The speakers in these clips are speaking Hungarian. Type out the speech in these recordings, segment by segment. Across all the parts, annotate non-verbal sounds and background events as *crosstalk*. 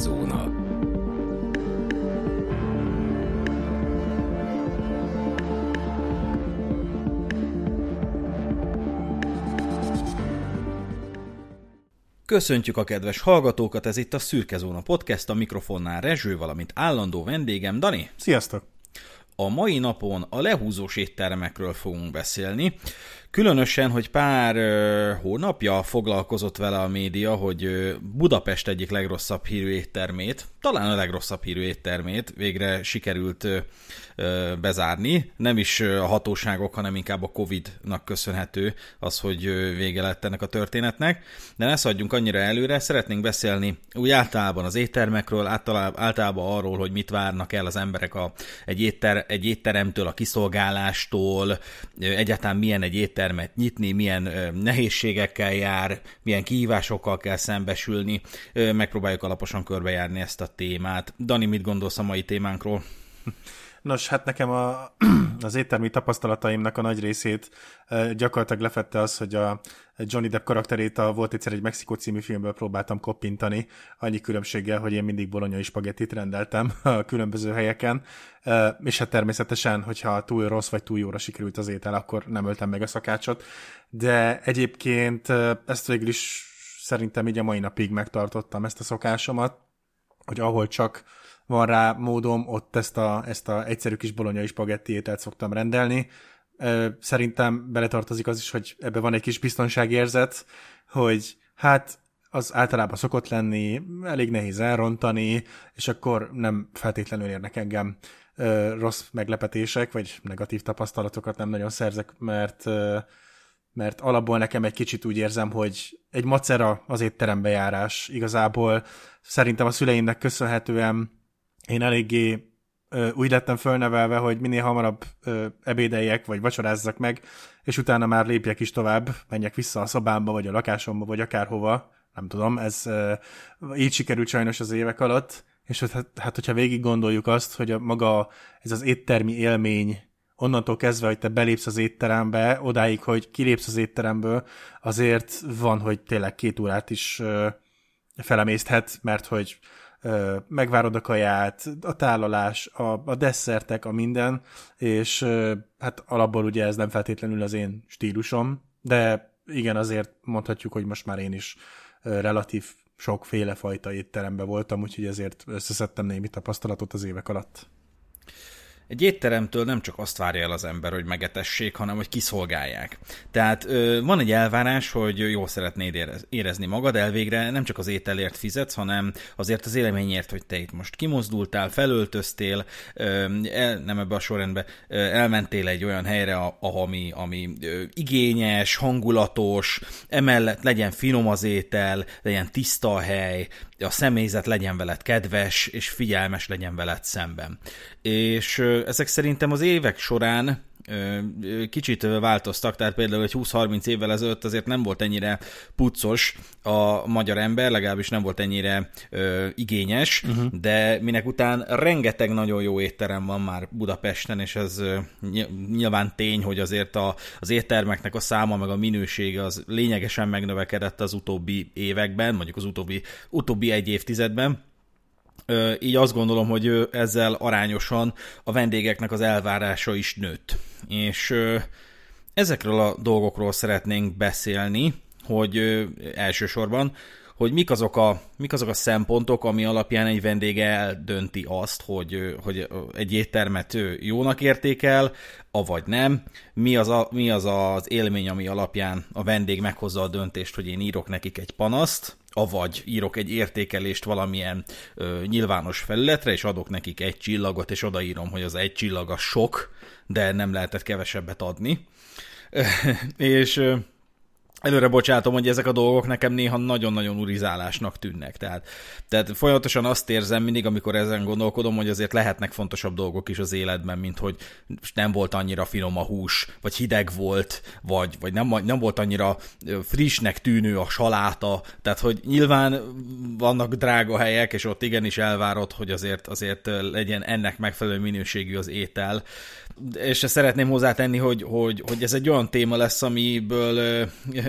Szürke-zóna. Köszöntjük a kedves hallgatókat, ez itt a Szürke Zóna Podcast, a mikrofonnál Rezső, valamint állandó vendégem Dani. Sziasztok! A mai napon a lehúzós éttermekről fogunk beszélni. Különösen, hogy pár ö, hónapja foglalkozott vele a média, hogy ö, Budapest egyik legrosszabb hírű éttermét, talán a legrosszabb hírű éttermét végre sikerült ö, bezárni. Nem is a hatóságok, hanem inkább a Covid-nak köszönhető az, hogy vége lett ennek a történetnek. De ne szaladjunk annyira előre, szeretnénk beszélni úgy általában az éttermekről, általában arról, hogy mit várnak el az emberek a, egy, étter, egy étteremtől, a kiszolgálástól, egyáltalán milyen egy étterem éttermet nyitni, milyen nehézségekkel jár, milyen kihívásokkal kell szembesülni. Megpróbáljuk alaposan körbejárni ezt a témát. Dani, mit gondolsz a mai témánkról? Nos, hát nekem a, *clears throat* az éttermi tapasztalataimnak a nagy részét gyakorlatilag lefette az, hogy a Johnny Depp karakterét a Volt egyszer egy Mexikó című filmből próbáltam koppintani, annyi különbséggel, hogy én mindig bolonyai spagettit rendeltem *laughs* a különböző helyeken, és hát természetesen, hogyha túl rossz vagy túl jóra sikerült az étel, akkor nem öltem meg a szakácsot, de egyébként ezt végül is szerintem így a mai napig megtartottam ezt a szokásomat, hogy ahol csak van rá módom, ott ezt a, ezt a egyszerű kis bolonyai spagetti ételt szoktam rendelni. Szerintem beletartozik az is, hogy ebbe van egy kis biztonságérzet, hogy hát az általában szokott lenni, elég nehéz elrontani, és akkor nem feltétlenül érnek engem rossz meglepetések, vagy negatív tapasztalatokat nem nagyon szerzek, mert mert alapból nekem egy kicsit úgy érzem, hogy egy macera az étterembe járás. Igazából szerintem a szüleimnek köszönhetően én eléggé ö, úgy lettem fölnevelve, hogy minél hamarabb ebédeljek, vagy vacsorázzak meg, és utána már lépjek is tovább, menjek vissza a szobámba, vagy a lakásomba, vagy akárhova, nem tudom, ez így sikerült sajnos az évek alatt, és hát, hát hogyha végig gondoljuk azt, hogy a maga ez az éttermi élmény, onnantól kezdve, hogy te belépsz az étterembe, odáig, hogy kilépsz az étteremből, azért van, hogy tényleg két órát is felemészthet, mert hogy megvárod a kaját, a tálalás, a, a desszertek, a minden, és hát alapból ugye ez nem feltétlenül az én stílusom, de igen, azért mondhatjuk, hogy most már én is relatív sokféle fajta étterembe voltam, úgyhogy ezért összeszedtem némi tapasztalatot az évek alatt. Egy étteremtől nem csak azt várja el az ember, hogy megetessék, hanem hogy kiszolgálják. Tehát ö, van egy elvárás, hogy jól szeretnéd érez, érezni magad, elvégre nem csak az ételért fizetsz, hanem azért az élményért, hogy te itt most kimozdultál, felöltöztél, ö, el, nem ebbe a sorrendbe, ö, elmentél egy olyan helyre, ami, ami ö, igényes, hangulatos, emellett legyen finom az étel, legyen tiszta a hely, a személyzet legyen veled kedves, és figyelmes legyen veled szemben. És ezek szerintem az évek során kicsit változtak, tehát például egy 20-30 évvel ezelőtt azért nem volt ennyire puccos a magyar ember, legalábbis nem volt ennyire ö, igényes, uh-huh. de minek után rengeteg nagyon jó étterem van már Budapesten, és ez ö, nyilván tény, hogy azért a, az éttermeknek a száma meg a minősége az lényegesen megnövekedett az utóbbi években, mondjuk az utóbbi, utóbbi egy évtizedben, így azt gondolom, hogy ezzel arányosan a vendégeknek az elvárása is nőtt. És ezekről a dolgokról szeretnénk beszélni, hogy elsősorban, hogy mik azok, a, mik azok a szempontok, ami alapján egy vendég eldönti azt, hogy, hogy egy éttermet jónak értékel, avagy nem, mi az, a, mi az az élmény, ami alapján a vendég meghozza a döntést, hogy én írok nekik egy panaszt, avagy írok egy értékelést valamilyen ö, nyilvános felületre, és adok nekik egy csillagot, és odaírom, hogy az egy csillag a sok, de nem lehetett kevesebbet adni. *laughs* és Előre bocsátom, hogy ezek a dolgok nekem néha nagyon-nagyon urizálásnak tűnnek. Tehát, tehát folyamatosan azt érzem mindig, amikor ezen gondolkodom, hogy azért lehetnek fontosabb dolgok is az életben, mint hogy nem volt annyira finom a hús, vagy hideg volt, vagy, vagy nem, nem volt annyira frissnek tűnő a saláta. Tehát, hogy nyilván vannak drága helyek, és ott igenis elvárod, hogy azért, azért legyen ennek megfelelő minőségű az étel és szeretném hozzátenni, hogy, hogy, hogy ez egy olyan téma lesz, amiből mi,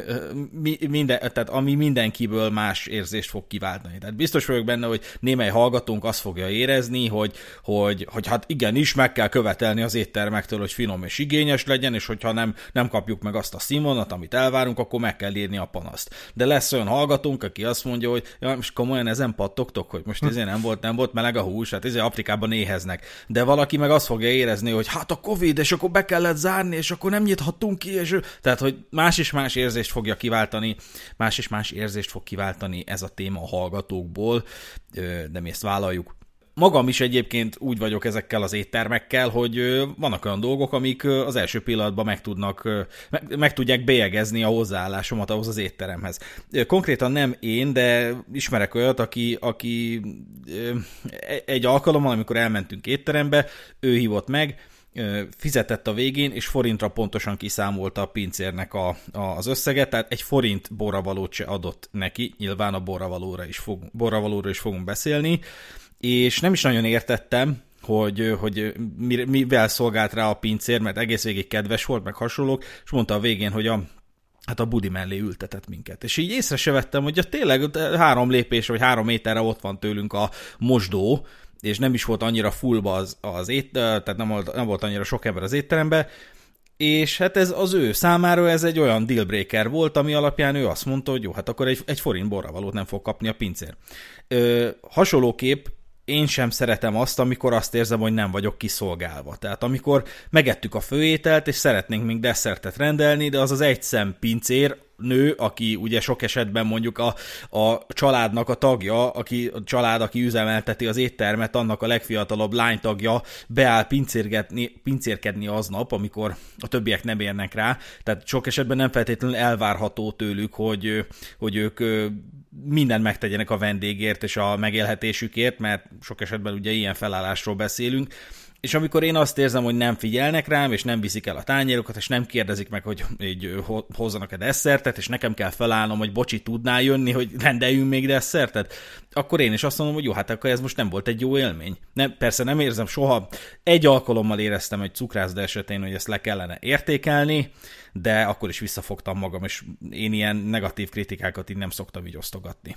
minden, tehát ami mindenkiből más érzést fog kiváltani. Tehát biztos vagyok benne, hogy némely hallgatónk azt fogja érezni, hogy, hogy, hogy hát igenis meg kell követelni az éttermektől, hogy finom és igényes legyen, és hogyha nem, nem kapjuk meg azt a színvonalat, amit elvárunk, akkor meg kell írni a panaszt. De lesz olyan hallgatónk, aki azt mondja, hogy ja, most komolyan ezen pattogtok, hogy most ezért nem volt, nem volt meleg a hús, hát ezért Afrikában éheznek. De valaki meg azt fogja érezni, hogy hát a Covid, és akkor be kellett zárni, és akkor nem nyithattunk ki, és tehát, hogy más és más érzést fogja kiváltani, más és más érzést fog kiváltani ez a téma a hallgatókból, de mi ezt vállaljuk magam is egyébként úgy vagyok ezekkel az éttermekkel, hogy vannak olyan dolgok, amik az első pillanatban meg, tudnak, meg, meg tudják bélyegezni a hozzáállásomat ahhoz az étteremhez. Konkrétan nem én, de ismerek olyat, aki, aki egy alkalommal, amikor elmentünk étterembe, ő hívott meg, fizetett a végén, és forintra pontosan kiszámolta a pincérnek a, a, az összeget, tehát egy forint borravalót se adott neki, nyilván a borravalóra is, fog, borravalóra is fogunk beszélni, és nem is nagyon értettem, hogy, hogy mivel szolgált rá a pincér, mert egész végig kedves volt, meg hasonlók, és mondta a végén, hogy a hát a budi mellé ültetett minket. És így észre se vettem, hogy ja, tényleg három lépés, vagy három méterre ott van tőlünk a mosdó, és nem is volt annyira fullba az, az ét, tehát nem volt, nem volt annyira sok ember az étterembe, és hát ez az ő számára ez egy olyan dealbreaker volt, ami alapján ő azt mondta, hogy jó, hát akkor egy, egy forint borravalót nem fog kapni a pincér. Ö, hasonlóképp én sem szeretem azt, amikor azt érzem, hogy nem vagyok kiszolgálva. Tehát amikor megettük a főételt, és szeretnénk még desszertet rendelni, de az az egy szem pincér, nő, aki ugye sok esetben mondjuk a, a családnak a tagja, aki, a család, aki üzemelteti az éttermet, annak a legfiatalabb lánytagja beáll pincérkedni, pincérkedni aznap, amikor a többiek nem érnek rá. Tehát sok esetben nem feltétlenül elvárható tőlük, hogy, hogy ők mindent megtegyenek a vendégért és a megélhetésükért, mert sok esetben ugye ilyen felállásról beszélünk, és amikor én azt érzem, hogy nem figyelnek rám, és nem viszik el a tányérokat, és nem kérdezik meg, hogy így hozzanak-e desszertet, és nekem kell felállnom, hogy bocsi, tudnál jönni, hogy rendeljünk még desszertet, akkor én is azt mondom, hogy jó, hát akkor ez most nem volt egy jó élmény. Nem, persze nem érzem soha. Egy alkalommal éreztem egy cukrászda esetén, hogy ezt le kellene értékelni, de akkor is visszafogtam magam, és én ilyen negatív kritikákat így nem szoktam így osztogatni.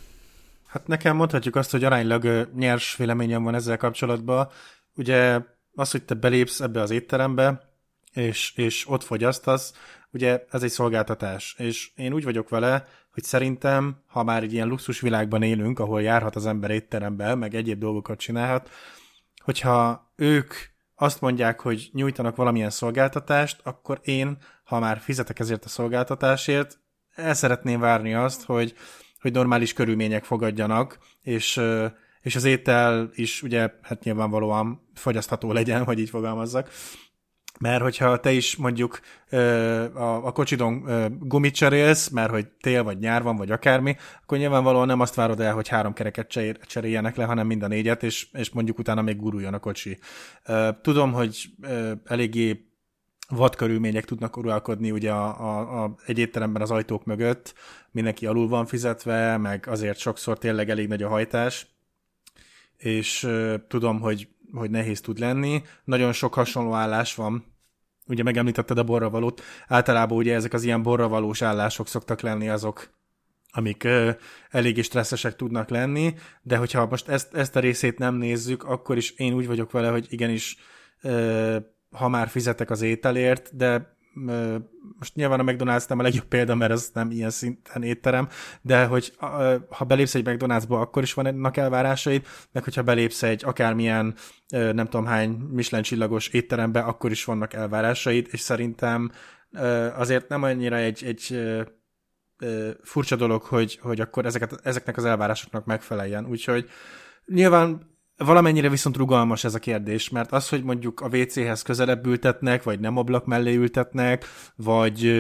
Hát nekem mondhatjuk azt, hogy aránylag nyers véleményem van ezzel kapcsolatban. Ugye az, hogy te belépsz ebbe az étterembe, és, és ott fogyasztasz, ugye ez egy szolgáltatás, és én úgy vagyok vele, hogy szerintem, ha már egy ilyen luxusvilágban élünk, ahol járhat az ember étterembe, meg egyéb dolgokat csinálhat, hogyha ők azt mondják, hogy nyújtanak valamilyen szolgáltatást, akkor én, ha már fizetek ezért a szolgáltatásért, el szeretném várni azt, hogy, hogy normális körülmények fogadjanak, és és az étel is ugye hát nyilvánvalóan fogyasztható legyen, hogy így fogalmazzak. Mert hogyha te is mondjuk a, a kocsidon gumit cserélsz, mert hogy tél vagy nyár van, vagy akármi, akkor nyilvánvalóan nem azt várod el, hogy három kereket cseréljenek le, hanem mind a négyet, és, és mondjuk utána még guruljon a kocsi. Tudom, hogy eléggé vad körülmények tudnak uralkodni ugye a, a, a, egy étteremben az ajtók mögött, mindenki alul van fizetve, meg azért sokszor tényleg elég nagy a hajtás, és tudom, hogy, hogy nehéz tud lenni. Nagyon sok hasonló állás van. Ugye megemlítetted a borravalót. Általában ugye ezek az ilyen borravalós állások szoktak lenni azok, amik uh, eléggé stresszesek tudnak lenni, de hogyha most ezt, ezt a részét nem nézzük, akkor is én úgy vagyok vele, hogy igenis uh, ha már fizetek az ételért, de most nyilván a McDonald's nem a legjobb példa, mert ez nem ilyen szinten étterem, de hogy ha belépsz egy McDonald'sba, akkor is vannak elvárásaid, meg hogyha belépsz egy akármilyen nem tudom hány Michelin csillagos étterembe, akkor is vannak elvárásaid, és szerintem azért nem annyira egy, egy furcsa dolog, hogy, hogy akkor ezeket, ezeknek az elvárásoknak megfeleljen. Úgyhogy nyilván Valamennyire viszont rugalmas ez a kérdés, mert az, hogy mondjuk a WC-hez közelebb ültetnek, vagy nem ablak mellé ültetnek, vagy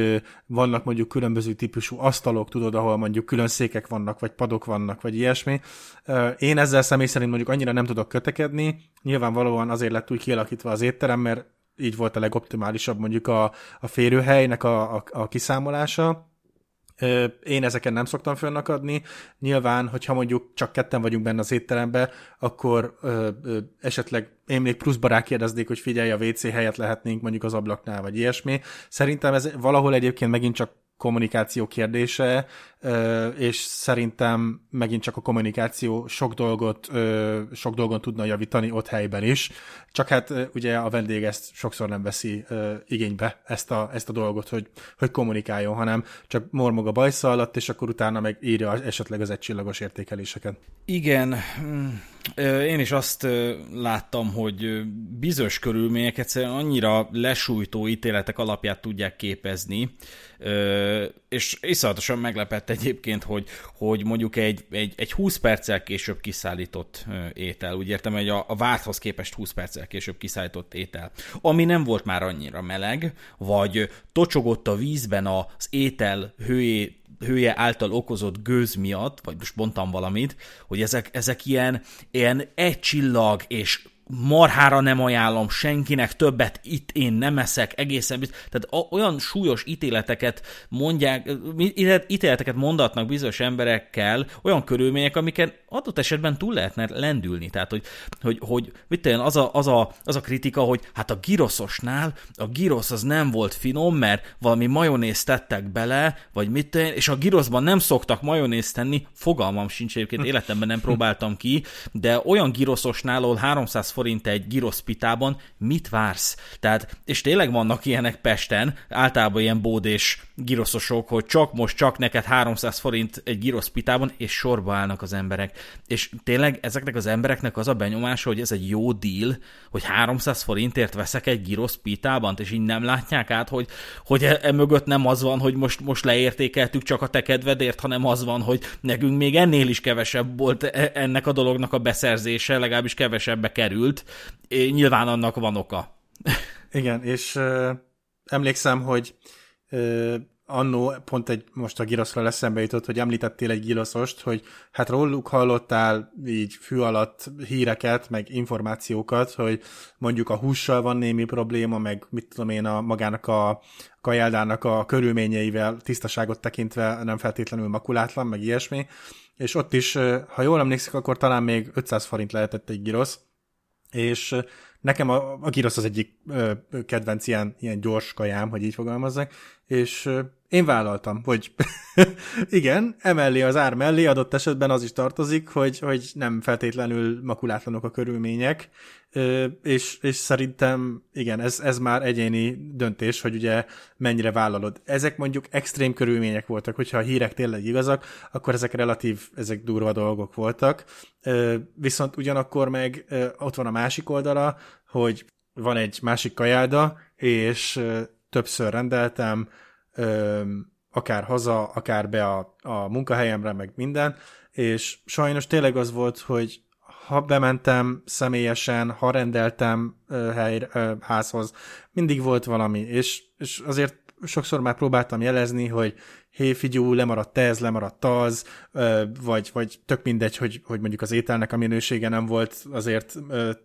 vannak mondjuk különböző típusú asztalok, tudod, ahol mondjuk külön székek vannak, vagy padok vannak, vagy ilyesmi. Én ezzel személy szerint mondjuk annyira nem tudok kötekedni, nyilvánvalóan azért lett úgy kialakítva az étterem, mert így volt a legoptimálisabb mondjuk a, a férőhelynek a, a, a kiszámolása, én ezeken nem szoktam fönnakadni. Nyilván, hogyha mondjuk csak ketten vagyunk benne az étterembe, akkor esetleg én még pluszba rákérdeznék, hogy figyelj, a WC helyet lehetnénk mondjuk az ablaknál, vagy ilyesmi. Szerintem ez valahol egyébként megint csak kommunikáció kérdése, és szerintem megint csak a kommunikáció sok dolgot, sok dolgon tudna javítani ott helyben is, csak hát ugye a vendég ezt sokszor nem veszi igénybe, ezt a, ezt a dolgot, hogy, hogy kommunikáljon, hanem csak mormog a bajsza alatt, és akkor utána meg írja esetleg az egycsillagos értékeléseket. Igen, én is azt láttam, hogy bizonyos körülmények egyszerűen annyira lesújtó ítéletek alapját tudják képezni, és iszonyatosan meglepett egyébként, hogy, hogy mondjuk egy, egy, egy 20 perccel később kiszállított étel, úgy értem, hogy a, a várthoz képest 20 perccel később kiszállított étel, ami nem volt már annyira meleg, vagy tocsogott a vízben az étel hőjé, hője által okozott gőz miatt, vagy most mondtam valamit, hogy ezek, ezek ilyen, ilyen egy csillag és marhára nem ajánlom senkinek, többet itt én nem eszek, egészen biztos. Tehát olyan súlyos ítéleteket mondják, ítéleteket mondatnak bizonyos emberekkel, olyan körülmények, amiken adott esetben túl lehetne lendülni. Tehát, hogy, hogy, hogy mit tenni, az a, az, a, az a kritika, hogy hát a giroszosnál a girosz az nem volt finom, mert valami majonézt tettek bele, vagy mit tenni, és a giroszban nem szoktak majonézt tenni, fogalmam sincs egyébként, *laughs* életemben nem próbáltam ki, de olyan giroszosnál, ahol 300 forint egy giroszpitában, mit vársz? Tehát, és tényleg vannak ilyenek Pesten, általában ilyen bódés giroszosok, hogy csak most, csak neked 300 forint egy giroszpitában, és sorba állnak az emberek. És tényleg ezeknek az embereknek az a benyomása, hogy ez egy jó deal, hogy 300 forintért veszek egy giroszpitában, és így nem látják át, hogy, hogy e, e mögött nem az van, hogy most, most leértékeltük csak a te kedvedért, hanem az van, hogy nekünk még ennél is kevesebb volt e, ennek a dolognak a beszerzése, legalábbis kevesebbe került. Nyilván annak van oka. Igen, és uh, emlékszem, hogy annó pont egy, most a giroszra eszembe jutott, hogy említettél egy giroszost, hogy hát róluk hallottál így fű alatt híreket, meg információkat, hogy mondjuk a hússal van némi probléma, meg mit tudom én, a magának a kajáldának a körülményeivel tisztaságot tekintve nem feltétlenül makulátlan, meg ilyesmi, és ott is, ha jól emlékszik, akkor talán még 500 forint lehetett egy girosz, és nekem a, a girosz az egyik ö, kedvenc ilyen, ilyen gyors kajám, hogy így fogalmazzak, és ö, én vállaltam, hogy *laughs* igen, emellé az ár mellé adott esetben az is tartozik, hogy, hogy nem feltétlenül makulátlanok a körülmények, és, és szerintem igen, ez, ez már egyéni döntés, hogy ugye mennyire vállalod. Ezek mondjuk extrém körülmények voltak, hogyha a hírek tényleg igazak, akkor ezek relatív, ezek durva dolgok voltak, viszont ugyanakkor meg ott van a másik oldala, hogy van egy másik kajáda, és többször rendeltem, akár haza, akár be a, a munkahelyemre, meg minden, és sajnos tényleg az volt, hogy ha bementem személyesen, ha rendeltem hely, házhoz, mindig volt valami, és, és azért sokszor már próbáltam jelezni, hogy hé, figyú, lemaradt ez, lemaradt az, vagy, vagy tök mindegy, hogy, hogy mondjuk az ételnek a minősége nem volt azért,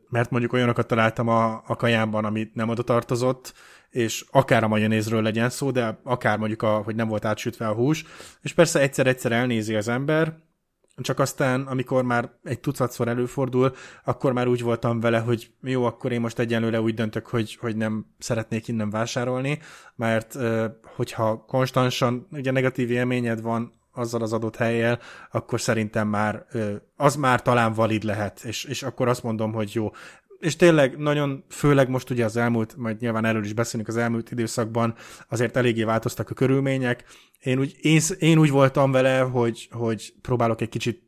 mert mondjuk olyanokat találtam a, a kajámban, ami nem oda tartozott, és akár a majonézről legyen szó, de akár mondjuk, a, hogy nem volt átsütve a hús, és persze egyszer-egyszer elnézi az ember, csak aztán, amikor már egy tucatszor előfordul, akkor már úgy voltam vele, hogy jó, akkor én most egyenlőre úgy döntök, hogy, hogy nem szeretnék innen vásárolni, mert hogyha konstansan ugye negatív élményed van azzal az adott helyjel, akkor szerintem már az már talán valid lehet, és, és akkor azt mondom, hogy jó, és tényleg nagyon, főleg most ugye az elmúlt, majd nyilván erről is beszélünk az elmúlt időszakban, azért eléggé változtak a körülmények. Én úgy, én, én úgy voltam vele, hogy, hogy próbálok egy kicsit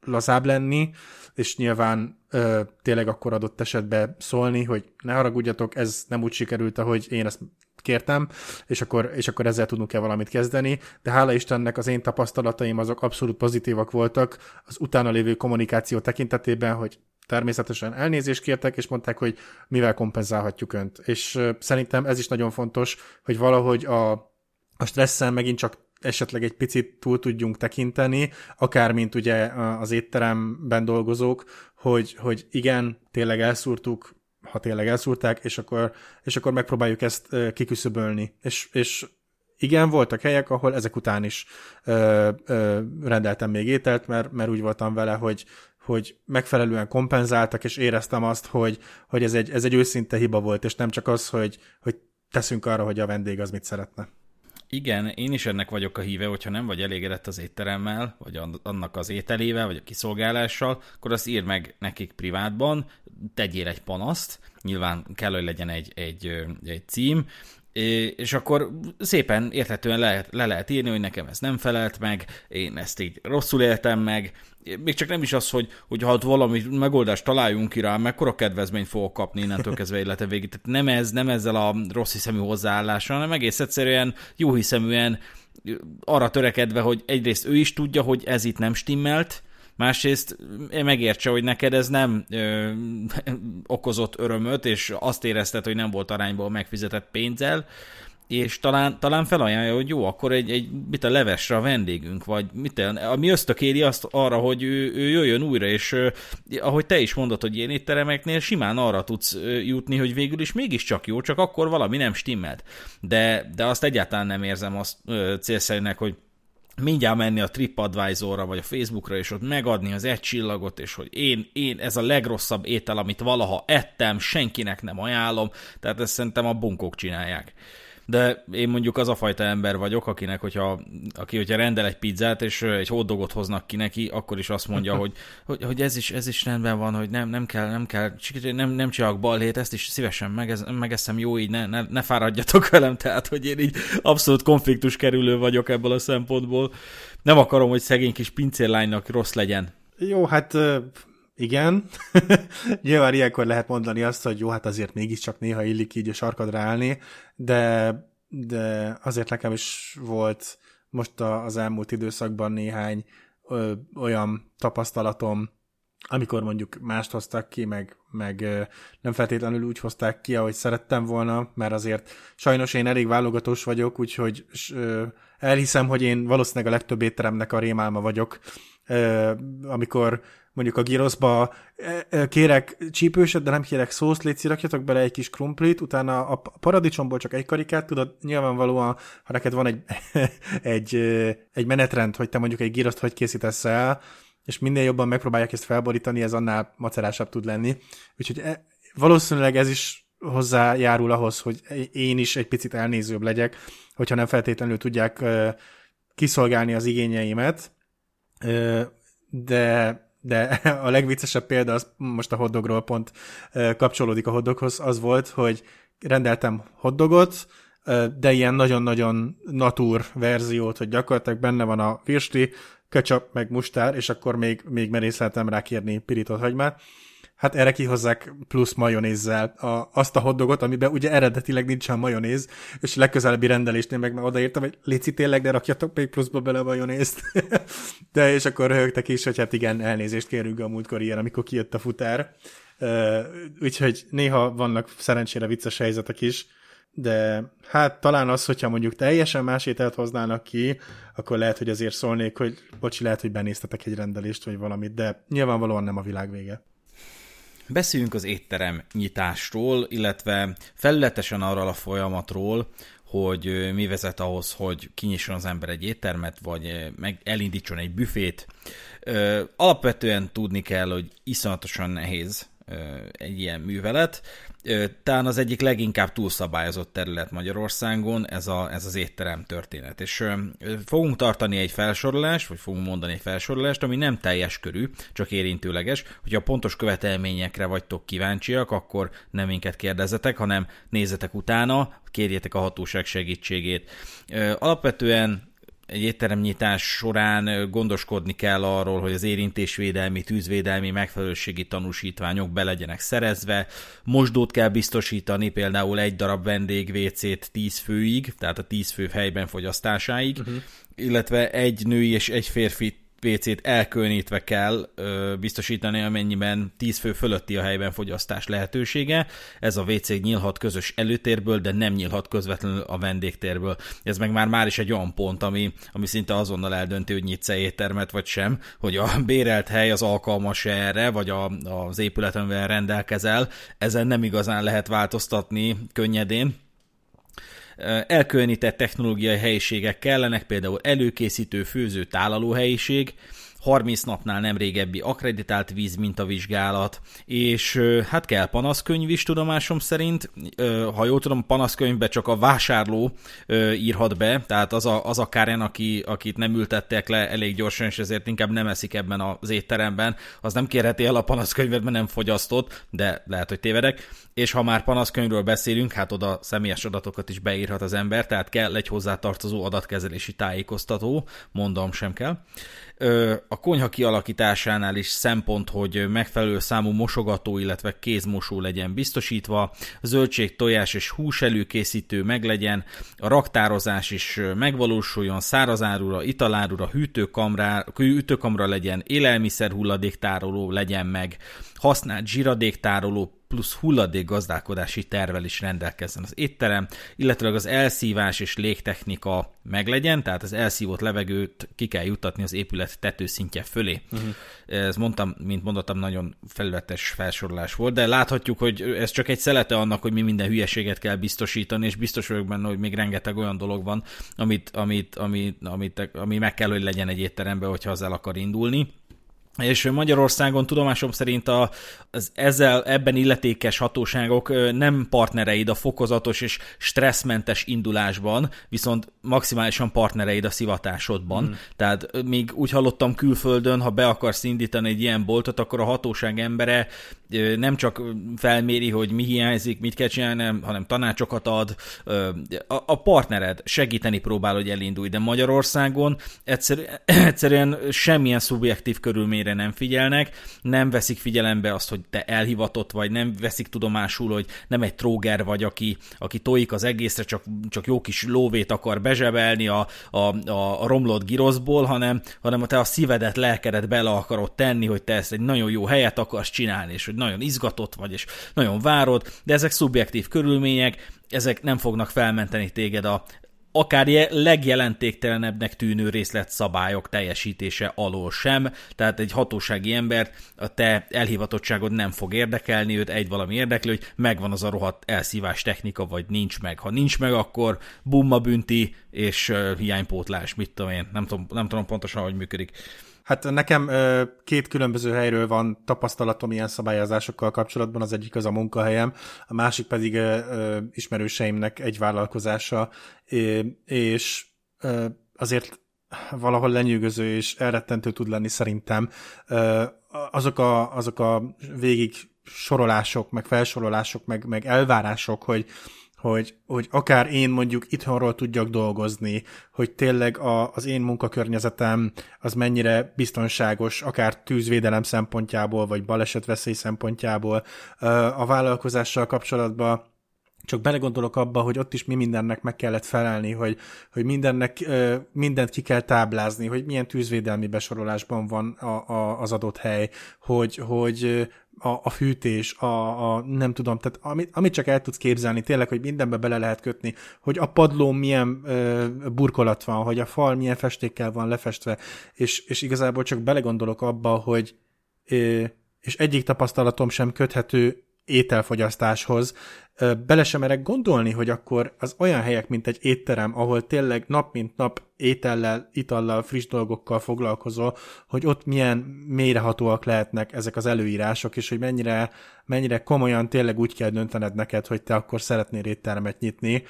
lazább lenni, és nyilván ö, tényleg akkor adott esetben szólni, hogy ne haragudjatok, ez nem úgy sikerült, ahogy én ezt kértem, és akkor, és akkor ezzel tudunk-e valamit kezdeni, de hála Istennek az én tapasztalataim azok abszolút pozitívak voltak az utána lévő kommunikáció tekintetében, hogy természetesen elnézést kértek, és mondták, hogy mivel kompenzálhatjuk önt. És szerintem ez is nagyon fontos, hogy valahogy a, a stresszen megint csak esetleg egy picit túl tudjunk tekinteni, akár mint ugye az étteremben dolgozók, hogy, hogy igen, tényleg elszúrtuk, ha tényleg elszúrták, és akkor, és akkor megpróbáljuk ezt kiküszöbölni. És, és igen, voltak helyek, ahol ezek után is ö, ö, rendeltem még ételt, mert, mert úgy voltam vele, hogy, hogy megfelelően kompenzáltak, és éreztem azt, hogy, hogy ez, egy, ez egy őszinte hiba volt, és nem csak az, hogy, hogy teszünk arra, hogy a vendég az mit szeretne. Igen, én is ennek vagyok a híve, hogyha nem vagy elégedett az étteremmel, vagy annak az ételével, vagy a kiszolgálással, akkor azt írd meg nekik privátban, tegyél egy panaszt, nyilván kell, hogy legyen egy, egy, egy cím, és akkor szépen érthetően le, le lehet írni, hogy nekem ez nem felelt meg, én ezt így rosszul éltem meg, még csak nem is az, hogy, hogy ha valami megoldást találjunk ki rá, mekkora kedvezményt fogok kapni innentől kezdve élete végig. Tehát nem, ez, nem ezzel a rossz hiszemű hozzáállással, hanem egész egyszerűen jó hiszeműen arra törekedve, hogy egyrészt ő is tudja, hogy ez itt nem stimmelt, másrészt megértse, hogy neked ez nem ö, *laughs* okozott örömöt, és azt érezted, hogy nem volt arányból megfizetett pénzzel, és talán, talán felajánlja, hogy jó, akkor egy, egy mit a levesre a vendégünk, vagy mit ami ösztökéri azt arra, hogy ő, ő jöjjön újra, és ahogy te is mondod, hogy ilyen étteremeknél simán arra tudsz jutni, hogy végül is mégiscsak jó, csak akkor valami nem stimmelt. De, de azt egyáltalán nem érzem azt célszerűnek, hogy mindjárt menni a TripAdvisor-ra, vagy a Facebookra, és ott megadni az egy csillagot, és hogy én, én, ez a legrosszabb étel, amit valaha ettem, senkinek nem ajánlom, tehát ezt szerintem a bunkók csinálják de én mondjuk az a fajta ember vagyok, akinek, hogyha, aki, hogyha rendel egy pizzát, és egy hotdogot hoznak ki neki, akkor is azt mondja, hogy, *laughs* hogy, hogy ez, is, ez is rendben van, hogy nem, nem kell, nem kell, nem, nem csinálok balhét, ezt is szívesen megez, megeszem, jó így, ne, ne, ne fáradjatok velem, tehát, hogy én így abszolút konfliktus kerülő vagyok ebből a szempontból. Nem akarom, hogy szegény kis pincérlánynak rossz legyen. Jó, hát igen. *laughs* Nyilván ilyenkor lehet mondani azt, hogy jó, hát azért mégiscsak néha illik így a sarkadra állni, de, de azért nekem is volt most az elmúlt időszakban néhány ö, olyan tapasztalatom, amikor mondjuk mást hoztak ki, meg, meg nem feltétlenül úgy hozták ki, ahogy szerettem volna, mert azért sajnos én elég válogatós vagyok, úgyhogy elhiszem, hogy én valószínűleg a legtöbb étteremnek a rémálma vagyok, amikor mondjuk a gyroszba e, e, kérek csípőset, de nem kérek szószt, légy rakjatok bele egy kis krumplit, utána a paradicsomból csak egy karikát, tudod, nyilvánvalóan, ha neked van egy, *laughs* egy, egy menetrend, hogy te mondjuk egy gyroszt hogy készítesz el, és minél jobban megpróbálják ezt felborítani, ez annál macerásabb tud lenni. Úgyhogy e, valószínűleg ez is hozzájárul ahhoz, hogy én is egy picit elnézőbb legyek, hogyha nem feltétlenül tudják kiszolgálni az igényeimet, de de *laughs* a legviccesebb példa, az most a hoddogról pont kapcsolódik a hoddoghoz, az volt, hogy rendeltem hoddogot, de ilyen nagyon-nagyon natur verziót, hogy gyakorlatilag benne van a virsti, ketchup, meg mustár, és akkor még, még merészeltem rá kérni pirított hagymát hát erre kihozzák plusz majonézzel a, azt a hoddogot, amiben ugye eredetileg nincsen majonéz, és legközelebbi rendelésnél meg már odaírtam, hogy léci tényleg, de rakjatok még pluszba bele a majonézt. *laughs* de és akkor röhögtek is, hogy hát igen, elnézést kérünk a múltkor ilyen, amikor kijött a futár. Úgyhogy néha vannak szerencsére vicces helyzetek is, de hát talán az, hogyha mondjuk teljesen más ételt hoznának ki, akkor lehet, hogy azért szólnék, hogy bocsi, lehet, hogy benéztetek egy rendelést, vagy valamit, de nyilvánvalóan nem a világ vége. Beszéljünk az étterem nyitásról, illetve felületesen arról a folyamatról, hogy mi vezet ahhoz, hogy kinyisson az ember egy éttermet, vagy meg elindítson egy büfét. Alapvetően tudni kell, hogy iszonyatosan nehéz egy ilyen művelet. Talán az egyik leginkább túlszabályozott terület Magyarországon ez, a, ez az étterem történet. És fogunk tartani egy felsorolást, vagy fogunk mondani egy felsorolást, ami nem teljes körű, csak érintőleges. Hogyha pontos követelményekre vagytok kíváncsiak, akkor nem minket kérdezzetek, hanem nézzetek utána, kérjétek a hatóság segítségét. Alapvetően egy étteremnyitás során gondoskodni kell arról, hogy az érintésvédelmi, tűzvédelmi megfelelőségi tanúsítványok be legyenek szerezve, mosdót kell biztosítani, például egy darab vendég WC-t 10 főig, tehát a 10 fő helyben fogyasztásáig, uh-huh. illetve egy női és egy férfi PC-t elkülönítve kell ö, biztosítani, amennyiben 10 fő fölötti a helyben fogyasztás lehetősége. Ez a WC nyílhat közös előtérből, de nem nyílhat közvetlenül a vendégtérből. Ez meg már már is egy olyan pont, ami, ami szinte azonnal eldönti, hogy nyitsz éttermet vagy sem, hogy a bérelt hely az alkalmas erre, vagy a, az épület, amivel rendelkezel. Ezen nem igazán lehet változtatni könnyedén elkülönített technológiai helyiségek kellenek, például előkészítő, főző, tálaló helyiség, 30 napnál nem régebbi akreditált víz mintavizsgálat, és hát kell panaszkönyv is tudomásom szerint, ha jól tudom, panaszkönyvbe csak a vásárló írhat be, tehát az a, az a Karen, aki, akit nem ültettek le elég gyorsan, és ezért inkább nem eszik ebben az étteremben, az nem kérheti el a panaszkönyvet, mert nem fogyasztott, de lehet, hogy tévedek. És ha már panaszkönyvről beszélünk, hát oda személyes adatokat is beírhat az ember, tehát kell egy hozzátartozó adatkezelési tájékoztató, mondom sem kell. A konyha kialakításánál is szempont, hogy megfelelő számú mosogató, illetve kézmosó legyen biztosítva, zöldség, tojás és hús előkészítő meglegyen, a raktározás is megvalósuljon, szárazárura, italárura, hűtőkamra, hűtőkamra legyen, élelmiszer hulladéktároló legyen meg, használt zsiradéktároló, plusz hulladék gazdálkodási tervel is rendelkezzen az étterem, illetve az elszívás és légtechnika meglegyen, tehát az elszívott levegőt ki kell juttatni az épület tetőszintje fölé. Uh-huh. Ez mondtam, mint mondottam, nagyon felületes felsorolás volt, de láthatjuk, hogy ez csak egy szelete annak, hogy mi minden hülyeséget kell biztosítani, és biztos vagyok benne, hogy még rengeteg olyan dolog van, amit, amit, amit, amit, ami meg kell, hogy legyen egy étteremben, hogyha az el akar indulni és Magyarországon tudomásom szerint a, az ezzel ebben illetékes hatóságok nem partnereid a fokozatos és stresszmentes indulásban, viszont maximálisan partnereid a szivatásodban. Mm. Tehát még úgy hallottam külföldön, ha be akarsz indítani egy ilyen boltot, akkor a hatóság embere nem csak felméri, hogy mi hiányzik, mit kell csinálni, hanem tanácsokat ad. A partnered segíteni próbál, hogy elindulj, de Magyarországon *coughs* egyszerűen semmilyen szubjektív körülményre nem figyelnek, nem veszik figyelembe azt, hogy te elhivatott vagy, nem veszik tudomásul, hogy nem egy tróger vagy, aki, aki tojik az egészre, csak, csak jó kis lóvét akar bezsebelni a, a, a romlott giroszból, hanem, hanem te a szívedet, lelkedet bele akarod tenni, hogy te ezt egy nagyon jó helyet akarsz csinálni, és hogy nagyon izgatott vagy, és nagyon várod, de ezek szubjektív körülmények, ezek nem fognak felmenteni téged a akár legjelentéktelenebbnek tűnő részletszabályok teljesítése alól sem, tehát egy hatósági embert a te elhivatottságod nem fog érdekelni, őt egy valami érdekli, hogy megvan az a rohadt elszívás technika, vagy nincs meg. Ha nincs meg, akkor bumma bünti és uh, hiánypótlás, mit tudom én, nem tudom, nem tudom pontosan, hogy működik. Hát nekem két különböző helyről van tapasztalatom ilyen szabályozásokkal kapcsolatban, az egyik az a munkahelyem, a másik pedig ismerőseimnek egy vállalkozása, és azért valahol lenyűgöző és elrettentő tud lenni szerintem. Azok a, azok a végig sorolások, meg felsorolások, meg, meg elvárások, hogy hogy, hogy akár én mondjuk itthonról tudjak dolgozni, hogy tényleg a, az én munkakörnyezetem az mennyire biztonságos, akár tűzvédelem szempontjából, vagy balesetveszély szempontjából. A vállalkozással kapcsolatban csak belegondolok abba, hogy ott is mi mindennek meg kellett felelni, hogy, hogy mindennek, mindent ki kell táblázni, hogy milyen tűzvédelmi besorolásban van a, a, az adott hely, hogy, hogy a, a fűtés, a, a nem tudom, tehát amit, amit csak el tudsz képzelni, tényleg, hogy mindenbe bele lehet kötni, hogy a padló milyen ö, burkolat van, hogy a fal milyen festékkel van lefestve, és, és igazából csak belegondolok abba, hogy ö, és egyik tapasztalatom sem köthető ételfogyasztáshoz. Bele sem merek gondolni, hogy akkor az olyan helyek, mint egy étterem, ahol tényleg nap mint nap étellel, itallal, friss dolgokkal foglalkozol, hogy ott milyen mélyrehatóak lehetnek ezek az előírások, és hogy mennyire, mennyire komolyan tényleg úgy kell döntened neked, hogy te akkor szeretnél éttermet nyitni,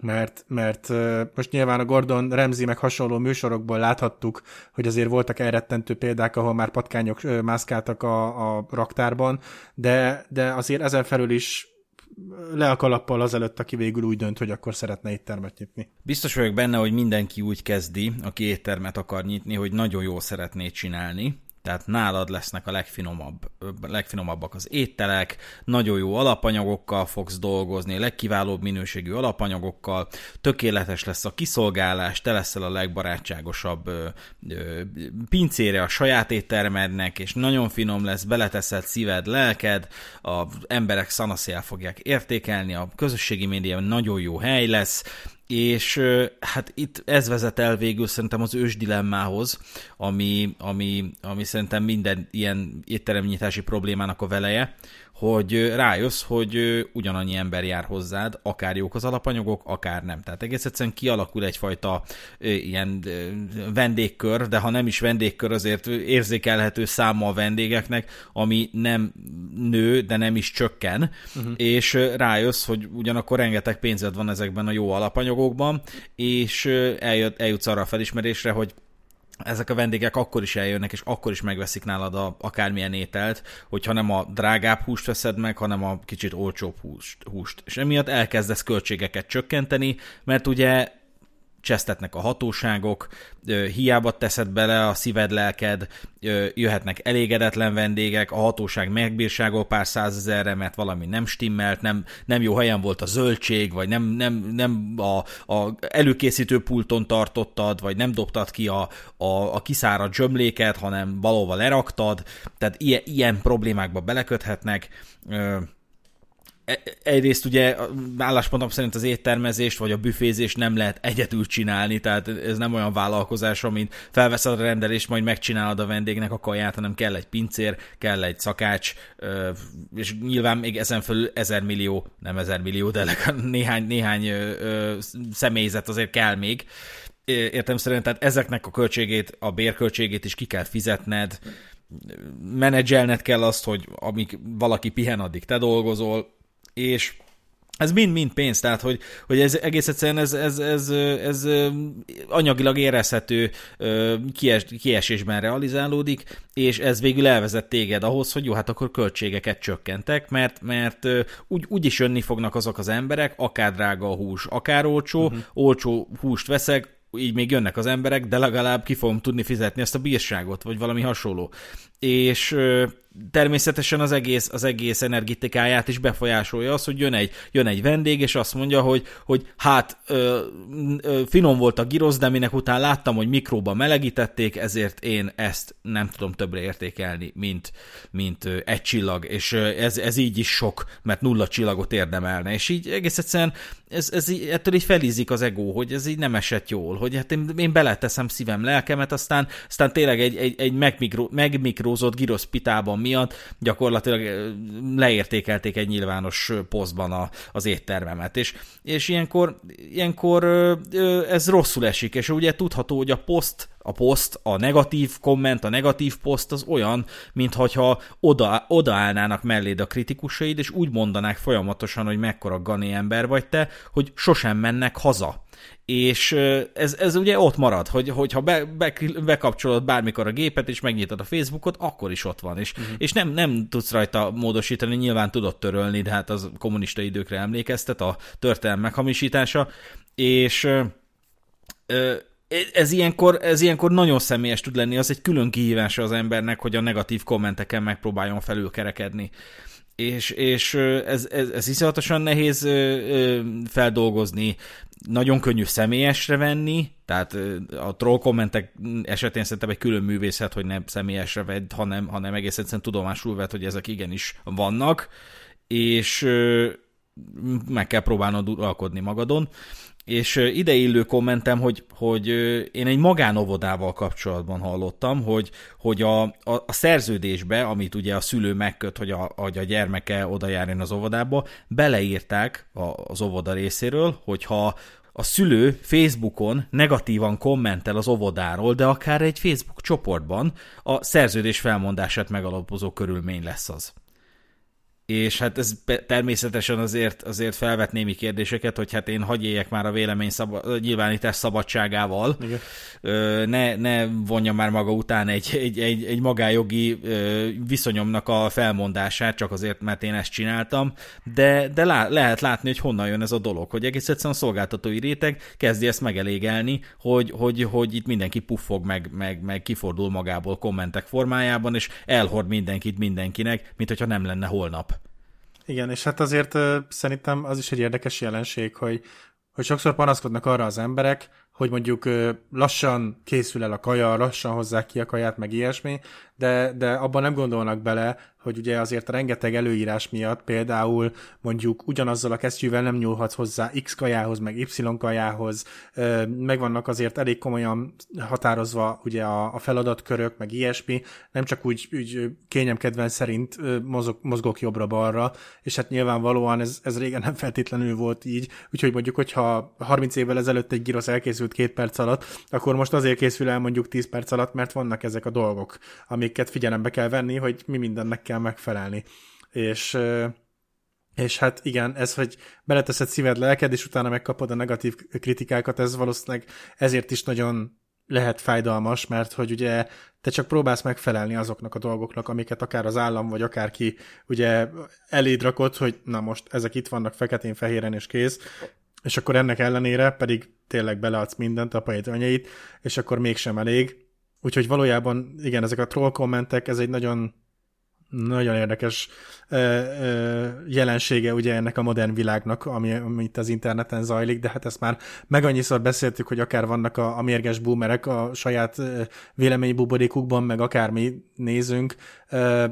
mert, mert most nyilván a Gordon Remzi meg hasonló műsorokból láthattuk, hogy azért voltak elrettentő példák, ahol már patkányok mászkáltak a, a raktárban, de, de azért ezen felül is le a kalappal azelőtt, aki végül úgy dönt, hogy akkor szeretne éttermet nyitni. Biztos vagyok benne, hogy mindenki úgy kezdi, aki éttermet akar nyitni, hogy nagyon jól szeretné csinálni, tehát nálad lesznek a legfinomabb, legfinomabbak az ételek, nagyon jó alapanyagokkal fogsz dolgozni, legkiválóbb minőségű alapanyagokkal, tökéletes lesz a kiszolgálás, te leszel a legbarátságosabb ö, ö, pincére a saját éttermednek, és nagyon finom lesz, beleteszed szíved, lelked, az emberek szanaszél fogják értékelni, a közösségi média nagyon jó hely lesz, és hát itt ez vezet el végül szerintem az ős dilemmához, ami, ami, ami szerintem minden ilyen étteremnyitási problémának a veleje, hogy rájössz, hogy ugyanannyi ember jár hozzád, akár jók az alapanyagok, akár nem. Tehát egész egyszerűen kialakul egyfajta ilyen vendégkör, de ha nem is vendégkör, azért érzékelhető száma a vendégeknek, ami nem nő, de nem is csökken, uh-huh. és rájössz, hogy ugyanakkor rengeteg pénzed van ezekben a jó alapanyagokban, és eljut, eljutsz arra a felismerésre, hogy ezek a vendégek akkor is eljönnek, és akkor is megveszik nálad a, akármilyen ételt, hogyha nem a drágább húst veszed meg, hanem a kicsit olcsóbb húst. húst. És emiatt elkezdesz költségeket csökkenteni, mert ugye csesztetnek a hatóságok, hiába teszed bele a szíved, lelked, jöhetnek elégedetlen vendégek, a hatóság megbírságol pár százezerre, mert valami nem stimmelt, nem, nem jó helyen volt a zöldség, vagy nem, nem, nem a, a előkészítő pulton tartottad, vagy nem dobtad ki a, a, a kiszáradt zsömléket, hanem valóban leraktad, tehát ilyen, ilyen problémákba beleköthetnek, egyrészt ugye álláspontom szerint az éttermezést vagy a büfézést nem lehet egyedül csinálni, tehát ez nem olyan vállalkozás, mint felveszed a rendelést, majd megcsinálod a vendégnek a kaját, hanem kell egy pincér, kell egy szakács, és nyilván még ezen felül ezer millió, nem ezer millió, de néhány, néhány személyzet azért kell még, értem szerint, tehát ezeknek a költségét, a bérköltségét is ki kell fizetned, menedzselned kell azt, hogy amíg valaki pihen, addig te dolgozol, és ez mind-mind pénz, tehát hogy, hogy ez egész egyszerűen ez, ez, ez, ez, anyagilag érezhető kies, kiesésben realizálódik, és ez végül elvezet téged ahhoz, hogy jó, hát akkor költségeket csökkentek, mert, mert úgy, úgy is jönni fognak azok az emberek, akár drága a hús, akár olcsó, uh-huh. olcsó húst veszek, így még jönnek az emberek, de legalább ki fogom tudni fizetni ezt a bírságot, vagy valami hasonló. És természetesen az egész, az egész energetikáját is befolyásolja az, hogy jön egy, jön egy vendég, és azt mondja, hogy, hogy hát ö, ö, finom volt a girosz, de minek után láttam, hogy mikróba melegítették, ezért én ezt nem tudom többre értékelni, mint, mint ö, egy csillag, és ö, ez, ez így is sok, mert nulla csillagot érdemelne, és így egész egyszerűen ez, ez így, ettől így felízik az ego, hogy ez így nem esett jól, hogy hát én, én beleteszem szívem, lelkemet, aztán, aztán tényleg egy, egy, egy megmikro, megmikrózott girosz pitában miatt gyakorlatilag leértékelték egy nyilvános posztban a, az éttermemet. És, és ilyenkor, ilyenkor ez rosszul esik, és ugye tudható, hogy a poszt a poszt, a negatív komment, a negatív poszt az olyan, mintha oda, odaállnának melléd a kritikusaid, és úgy mondanák folyamatosan, hogy mekkora gani ember vagy te, hogy sosem mennek haza és ez, ez ugye ott marad, hogy, hogyha be, be, bekapcsolod bármikor a gépet, és megnyitod a Facebookot, akkor is ott van, és, uh-huh. és nem, nem tudsz rajta módosítani, nyilván tudod törölni, de hát az kommunista időkre emlékeztet, a történelem meghamisítása, és ez ilyenkor, ez ilyenkor nagyon személyes tud lenni, az egy külön kihívása az embernek, hogy a negatív kommenteken megpróbáljon felülkerekedni. És, és ez, ez, ez iszonyatosan nehéz feldolgozni, nagyon könnyű személyesre venni, tehát a troll kommentek esetén szerintem egy külön művészet, hogy nem személyesre vedd, hanem, hanem egész egyszerűen tudomásul vedd, hogy ezek igenis vannak, és meg kell próbálnod uralkodni magadon. És ide illő kommentem, hogy, hogy én egy magánovodával kapcsolatban hallottam, hogy, hogy a, a, a szerződésbe, amit ugye a szülő megköt, hogy a, hogy a gyermeke oda járjon az óvodába, beleírták a, az óvoda részéről, hogyha a szülő Facebookon negatívan kommentel az óvodáról, de akár egy Facebook csoportban a szerződés felmondását megalapozó körülmény lesz az és hát ez természetesen azért, azért felvet némi kérdéseket, hogy hát én hagyj éljek már a vélemény szab- nyilvánítás szabadságával, Igen. ne, ne vonja már maga után egy, egy, egy, egy magájogi viszonyomnak a felmondását, csak azért, mert én ezt csináltam, de, de lá, lehet látni, hogy honnan jön ez a dolog, hogy egész egyszerűen a szolgáltatói réteg kezdi ezt megelégelni, hogy, hogy, hogy itt mindenki puffog, meg, meg, meg kifordul magából kommentek formájában, és elhord mindenkit mindenkinek, mint hogyha nem lenne holnap. Igen, és hát azért szerintem az is egy érdekes jelenség, hogy, hogy sokszor panaszkodnak arra az emberek, hogy mondjuk lassan készül el a kaja, lassan hozzák ki a kaját, meg ilyesmi, de, de abban nem gondolnak bele, hogy ugye azért rengeteg előírás miatt például mondjuk ugyanazzal a kesztyűvel nem nyúlhatsz hozzá X kajához, meg Y kajához, megvannak azért elég komolyan határozva ugye a, a feladatkörök, meg ilyesmi, nem csak úgy, úgy kényemkedven szerint mozog, mozgok jobbra-balra, és hát nyilvánvalóan ez, ez régen nem feltétlenül volt így, úgyhogy mondjuk, hogyha 30 évvel ezelőtt egy gyrosz elkészült két perc alatt, akkor most azért készül el mondjuk 10 perc alatt, mert vannak ezek a dolgok, amiket figyelembe kell venni, hogy mi mindennek kell megfelelni. És és hát igen, ez, hogy beleteszed szíved, lelked, és utána megkapod a negatív kritikákat, ez valószínűleg ezért is nagyon lehet fájdalmas, mert hogy ugye te csak próbálsz megfelelni azoknak a dolgoknak, amiket akár az állam, vagy akárki ugye eléd rakott, hogy na most ezek itt vannak feketén-fehéren és kész, és akkor ennek ellenére pedig tényleg beleadsz mindent, apait, anyait, és akkor mégsem elég. Úgyhogy valójában igen, ezek a troll kommentek, ez egy nagyon nagyon érdekes ö, ö, jelensége ugye ennek a modern világnak, ami, ami itt az interneten zajlik, de hát ezt már meg annyiszor beszéltük, hogy akár vannak a, a mérges boomerek a saját véleménybuborékukban, meg akármi nézünk. Ö,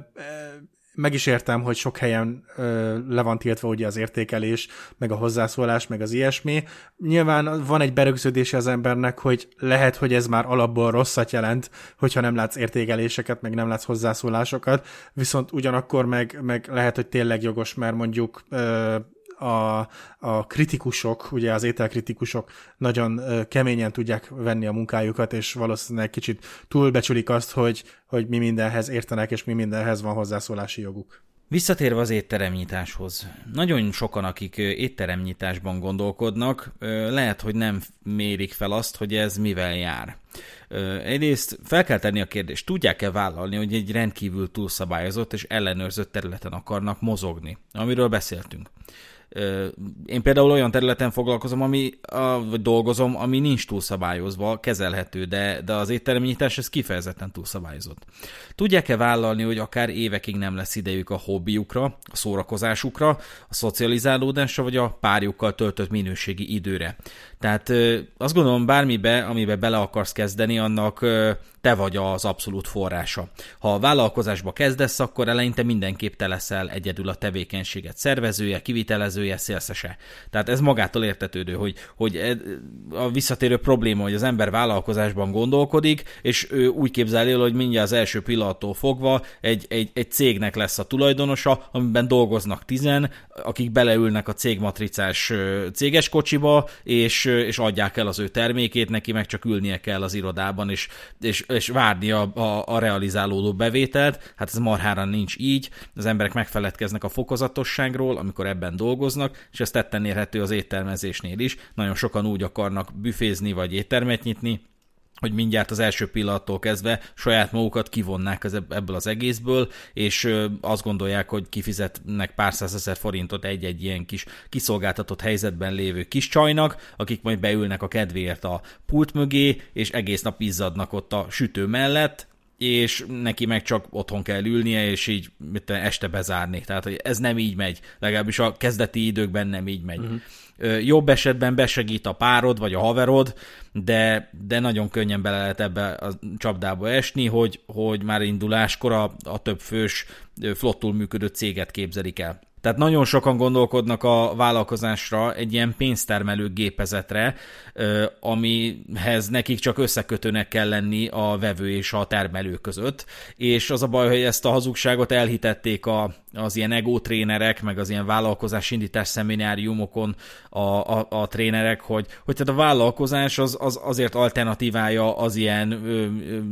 meg is értem, hogy sok helyen ö, le van tiltva ugye az értékelés, meg a hozzászólás, meg az ilyesmi. Nyilván van egy berögződése az embernek, hogy lehet, hogy ez már alapból rosszat jelent, hogyha nem látsz értékeléseket, meg nem látsz hozzászólásokat, viszont ugyanakkor meg, meg lehet, hogy tényleg jogos, mert mondjuk ö, a, a kritikusok, ugye az ételkritikusok nagyon keményen tudják venni a munkájukat, és valószínűleg kicsit túlbecsülik azt, hogy, hogy mi mindenhez értenek, és mi mindenhez van hozzászólási joguk. Visszatérve az étteremnyitáshoz. Nagyon sokan, akik étteremnyitásban gondolkodnak, lehet, hogy nem mérik fel azt, hogy ez mivel jár. Egyrészt fel kell tenni a kérdést, tudják-e vállalni, hogy egy rendkívül túlszabályozott és ellenőrzött területen akarnak mozogni, amiről beszéltünk. Én például olyan területen foglalkozom, ami, vagy dolgozom, ami nincs túlszabályozva, kezelhető, de, de az étteremnyitás ez kifejezetten túlszabályozott. Tudják-e vállalni, hogy akár évekig nem lesz idejük a hobbiukra, a szórakozásukra, a szocializálódásra, vagy a párjukkal töltött minőségi időre? Tehát azt gondolom, bármibe, amibe bele akarsz kezdeni, annak te vagy az abszolút forrása. Ha a vállalkozásba kezdesz, akkor eleinte mindenképp te leszel egyedül a tevékenységet szervezője, kivitelezője, szélszese. Tehát ez magától értetődő, hogy, hogy e, a visszatérő probléma, hogy az ember vállalkozásban gondolkodik, és ő úgy képzeli hogy mindjárt az első pillanattól fogva egy, egy, egy cégnek lesz a tulajdonosa, amiben dolgoznak tizen, akik beleülnek a cégmatricás céges kocsiba, és, és adják el az ő termékét, neki meg csak ülnie kell az irodában, és, és és várni a, a, a realizálódó bevételt. Hát ez marhára nincs így, az emberek megfeledkeznek a fokozatosságról, amikor ebben dolgoznak, és ez tetten érhető az éttermezésnél is. Nagyon sokan úgy akarnak büfézni vagy éttermet nyitni, hogy mindjárt az első pillanattól kezdve saját magukat kivonnák ebből az egészből, és azt gondolják, hogy kifizetnek pár százezer forintot egy-egy ilyen kis kiszolgáltatott helyzetben lévő kis csajnak, akik majd beülnek a kedvéért a pult mögé, és egész nap izzadnak ott a sütő mellett, és neki meg csak otthon kell ülnie, és így mit este bezárni. Tehát hogy ez nem így megy, legalábbis a kezdeti időkben nem így megy. Uh-huh jobb esetben besegít a párod vagy a haverod, de, de nagyon könnyen bele lehet ebbe a csapdába esni, hogy, hogy már induláskor a, a több fős, flottul működő céget képzelik el. Tehát nagyon sokan gondolkodnak a vállalkozásra egy ilyen pénztermelő gépezetre, amihez nekik csak összekötőnek kell lenni a vevő és a termelő között, és az a baj, hogy ezt a hazugságot elhitették a, az ilyen ego trénerek, meg az ilyen vállalkozás indítás szemináriumokon a, a, a trénerek, hogy, hogy tehát a vállalkozás az, az azért alternatívája az ilyen ö,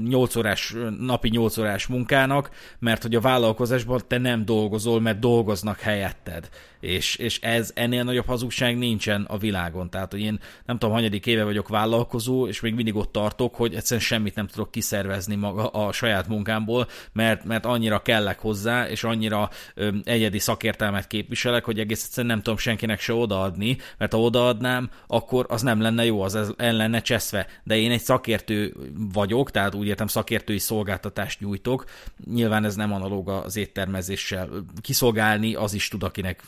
8 órás, napi 8 órás munkának, mert hogy a vállalkozásban te nem dolgozol, mert dolgoznak helyetted és, és ez ennél nagyobb hazugság nincsen a világon. Tehát, hogy én nem tudom, hanyadik éve vagyok vállalkozó, és még mindig ott tartok, hogy egyszerűen semmit nem tudok kiszervezni maga a saját munkámból, mert, mert annyira kellek hozzá, és annyira ö, egyedi szakértelmet képviselek, hogy egész egyszerűen nem tudom senkinek se odaadni, mert ha odaadnám, akkor az nem lenne jó, az el lenne cseszve. De én egy szakértő vagyok, tehát úgy értem szakértői szolgáltatást nyújtok. Nyilván ez nem analóg az éttermezéssel. Kiszolgálni az is tud, akinek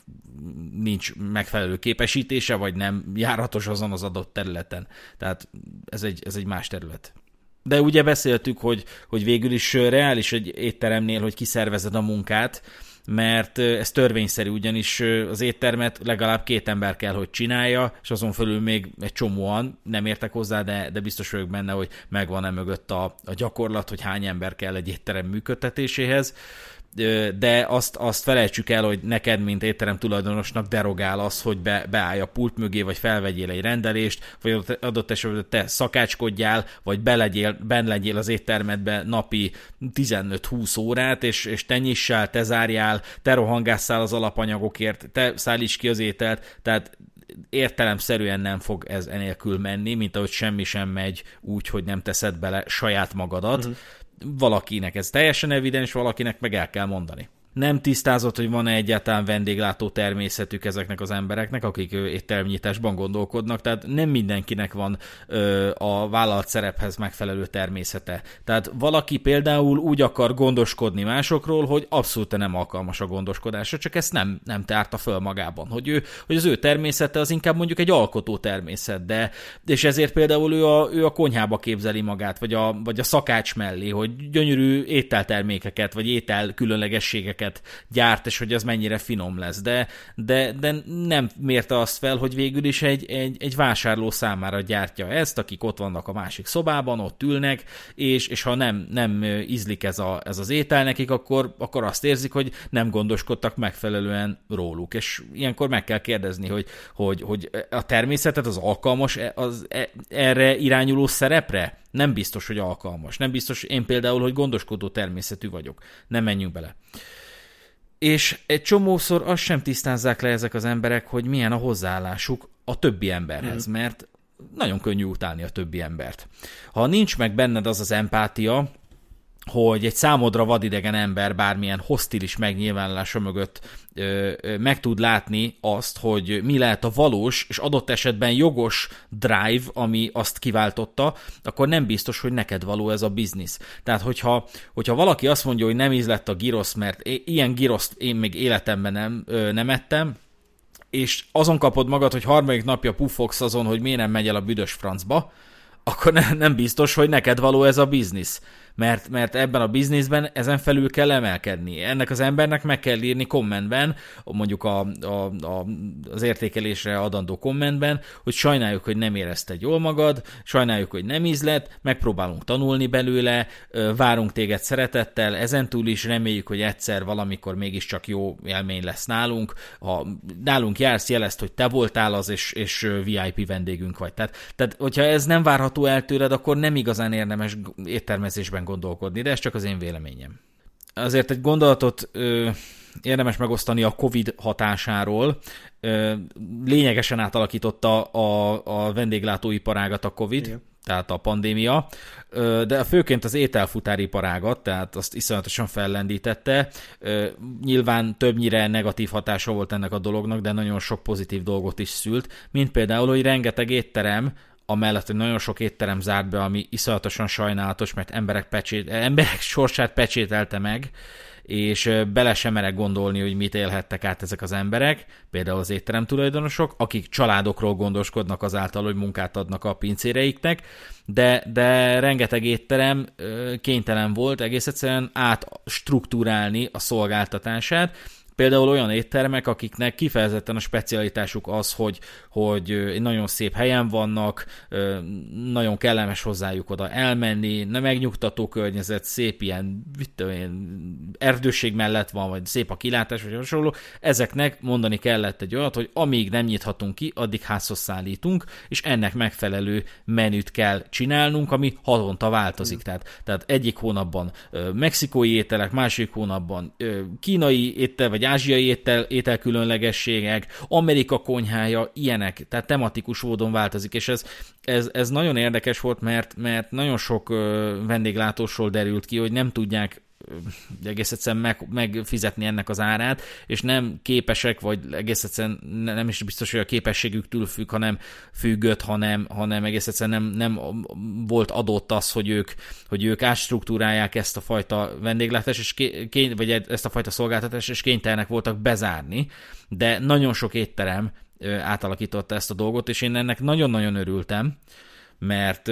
nincs megfelelő képesítése, vagy nem járatos azon az adott területen. Tehát ez egy, ez egy más terület. De ugye beszéltük, hogy, hogy végül is reális egy étteremnél, hogy kiszervezed a munkát, mert ez törvényszerű, ugyanis az éttermet legalább két ember kell, hogy csinálja, és azon fölül még egy csomóan nem értek hozzá, de, de biztos vagyok benne, hogy megvan-e mögött a, a gyakorlat, hogy hány ember kell egy étterem működtetéséhez de azt, azt felejtsük el, hogy neked, mint étterem tulajdonosnak derogál az, hogy be, beállj a pult mögé, vagy felvegyél egy rendelést, vagy adott esetben te szakácskodjál, vagy belegyél, ben legyél az éttermedbe napi 15-20 órát, és, és te nyissál, te zárjál, te rohangásszál az alapanyagokért, te szállíts ki az ételt, tehát értelemszerűen nem fog ez enélkül menni, mint ahogy semmi sem megy úgy, hogy nem teszed bele saját magadat. Uh-huh valakinek ez teljesen evidens, valakinek meg el kell mondani nem tisztázott, hogy van-e egyáltalán vendéglátó természetük ezeknek az embereknek, akik éttermnyitásban gondolkodnak, tehát nem mindenkinek van ö, a vállalt szerephez megfelelő természete. Tehát valaki például úgy akar gondoskodni másokról, hogy abszolút nem alkalmas a gondoskodásra, csak ezt nem, nem tárta föl magában, hogy, ő, hogy az ő természete az inkább mondjuk egy alkotó természet, de és ezért például ő a, ő a konyhába képzeli magát, vagy a, vagy a szakács mellé, hogy gyönyörű ételtermékeket, vagy étel különlegességeket termékeket gyárt, és hogy az mennyire finom lesz. De, de, de nem mérte azt fel, hogy végül is egy, egy, egy vásárló számára gyártja ezt, akik ott vannak a másik szobában, ott ülnek, és, és ha nem, nem ízlik ez, a, ez az étel nekik, akkor, akkor azt érzik, hogy nem gondoskodtak megfelelően róluk. És ilyenkor meg kell kérdezni, hogy, hogy, hogy a természetet az alkalmas e, az, e, erre irányuló szerepre? Nem biztos, hogy alkalmas. Nem biztos, én például, hogy gondoskodó természetű vagyok. Nem menjünk bele. És egy csomószor azt sem tisztázzák le ezek az emberek, hogy milyen a hozzáállásuk a többi emberhez, mm. mert nagyon könnyű utálni a többi embert. Ha nincs meg benned az az empátia, hogy egy számodra vadidegen ember bármilyen hostilis megnyilvánulása mögött ö, ö, meg tud látni azt, hogy mi lehet a valós és adott esetben jogos drive, ami azt kiváltotta, akkor nem biztos, hogy neked való ez a biznisz. Tehát, hogyha, hogyha valaki azt mondja, hogy nem ízlett a girosz, mert ilyen giroszt én még életemben nem, ö, nem ettem, és azon kapod magad, hogy harmadik napja puffogsz azon, hogy miért nem megy el a büdös francba, akkor ne, nem biztos, hogy neked való ez a biznisz mert, mert ebben a bizniszben ezen felül kell emelkedni. Ennek az embernek meg kell írni kommentben, mondjuk a, a, a, az értékelésre adandó kommentben, hogy sajnáljuk, hogy nem érezted jól magad, sajnáljuk, hogy nem ízlet, megpróbálunk tanulni belőle, várunk téged szeretettel, ezentúl is reméljük, hogy egyszer valamikor mégiscsak jó élmény lesz nálunk. Ha nálunk jársz, jelezd, hogy te voltál az, és, és VIP vendégünk vagy. Tehát, tehát, hogyha ez nem várható el tőled, akkor nem igazán érdemes éttermezésben gondolkodni, de ez csak az én véleményem. Azért egy gondolatot ö, érdemes megosztani a COVID hatásáról. Ö, lényegesen átalakította a, a vendéglátóiparágat a COVID, Igen. tehát a pandémia, de főként az ételfutáriparágat, tehát azt iszonyatosan fellendítette. Nyilván többnyire negatív hatása volt ennek a dolognak, de nagyon sok pozitív dolgot is szült, mint például, hogy rengeteg étterem amellett, hogy nagyon sok étterem zárt be, ami iszonyatosan sajnálatos, mert emberek, pecsét, emberek sorsát pecsételte meg, és bele sem merek gondolni, hogy mit élhettek át ezek az emberek, például az étterem tulajdonosok, akik családokról gondoskodnak azáltal, hogy munkát adnak a pincéreiknek, de, de rengeteg étterem kénytelen volt egész egyszerűen átstruktúrálni a szolgáltatását, Például olyan éttermek, akiknek kifejezetten a specialitásuk az, hogy, hogy nagyon szép helyen vannak, nagyon kellemes hozzájuk oda elmenni, nem megnyugtató környezet, szép ilyen, ilyen erdőség mellett van, vagy szép a kilátás, vagy hasonló. Ezeknek mondani kellett egy olyat, hogy amíg nem nyithatunk ki, addig házhoz szállítunk, és ennek megfelelő menüt kell csinálnunk, ami havonta változik. Tehát, tehát egyik hónapban mexikói ételek, másik hónapban kínai étel, vagy ázsiai étel, ételkülönlegességek, Amerika konyhája, ilyenek, tehát tematikus módon változik, és ez, ez, ez nagyon érdekes volt, mert, mert nagyon sok vendéglátósról derült ki, hogy nem tudják egész egyszerűen meg, megfizetni ennek az árát, és nem képesek, vagy egész egyszerűen nem is biztos, hogy a képességüktől függ, hanem függött, hanem, hanem egész egyszerűen nem, nem volt adott az, hogy ők, hogy ők átstruktúrálják ezt a fajta vendéglátást, és ké, vagy ezt a fajta szolgáltatást, és kénytelenek voltak bezárni, de nagyon sok étterem átalakította ezt a dolgot, és én ennek nagyon-nagyon örültem, mert,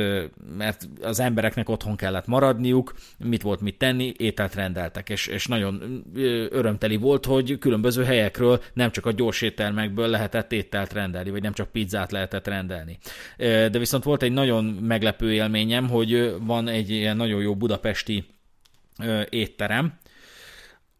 mert az embereknek otthon kellett maradniuk, mit volt mit tenni, ételt rendeltek, és, és nagyon örömteli volt, hogy különböző helyekről, nem csak a gyors éttermekből lehetett ételt rendelni, vagy nem csak pizzát lehetett rendelni. De viszont volt egy nagyon meglepő élményem, hogy van egy ilyen nagyon jó budapesti étterem,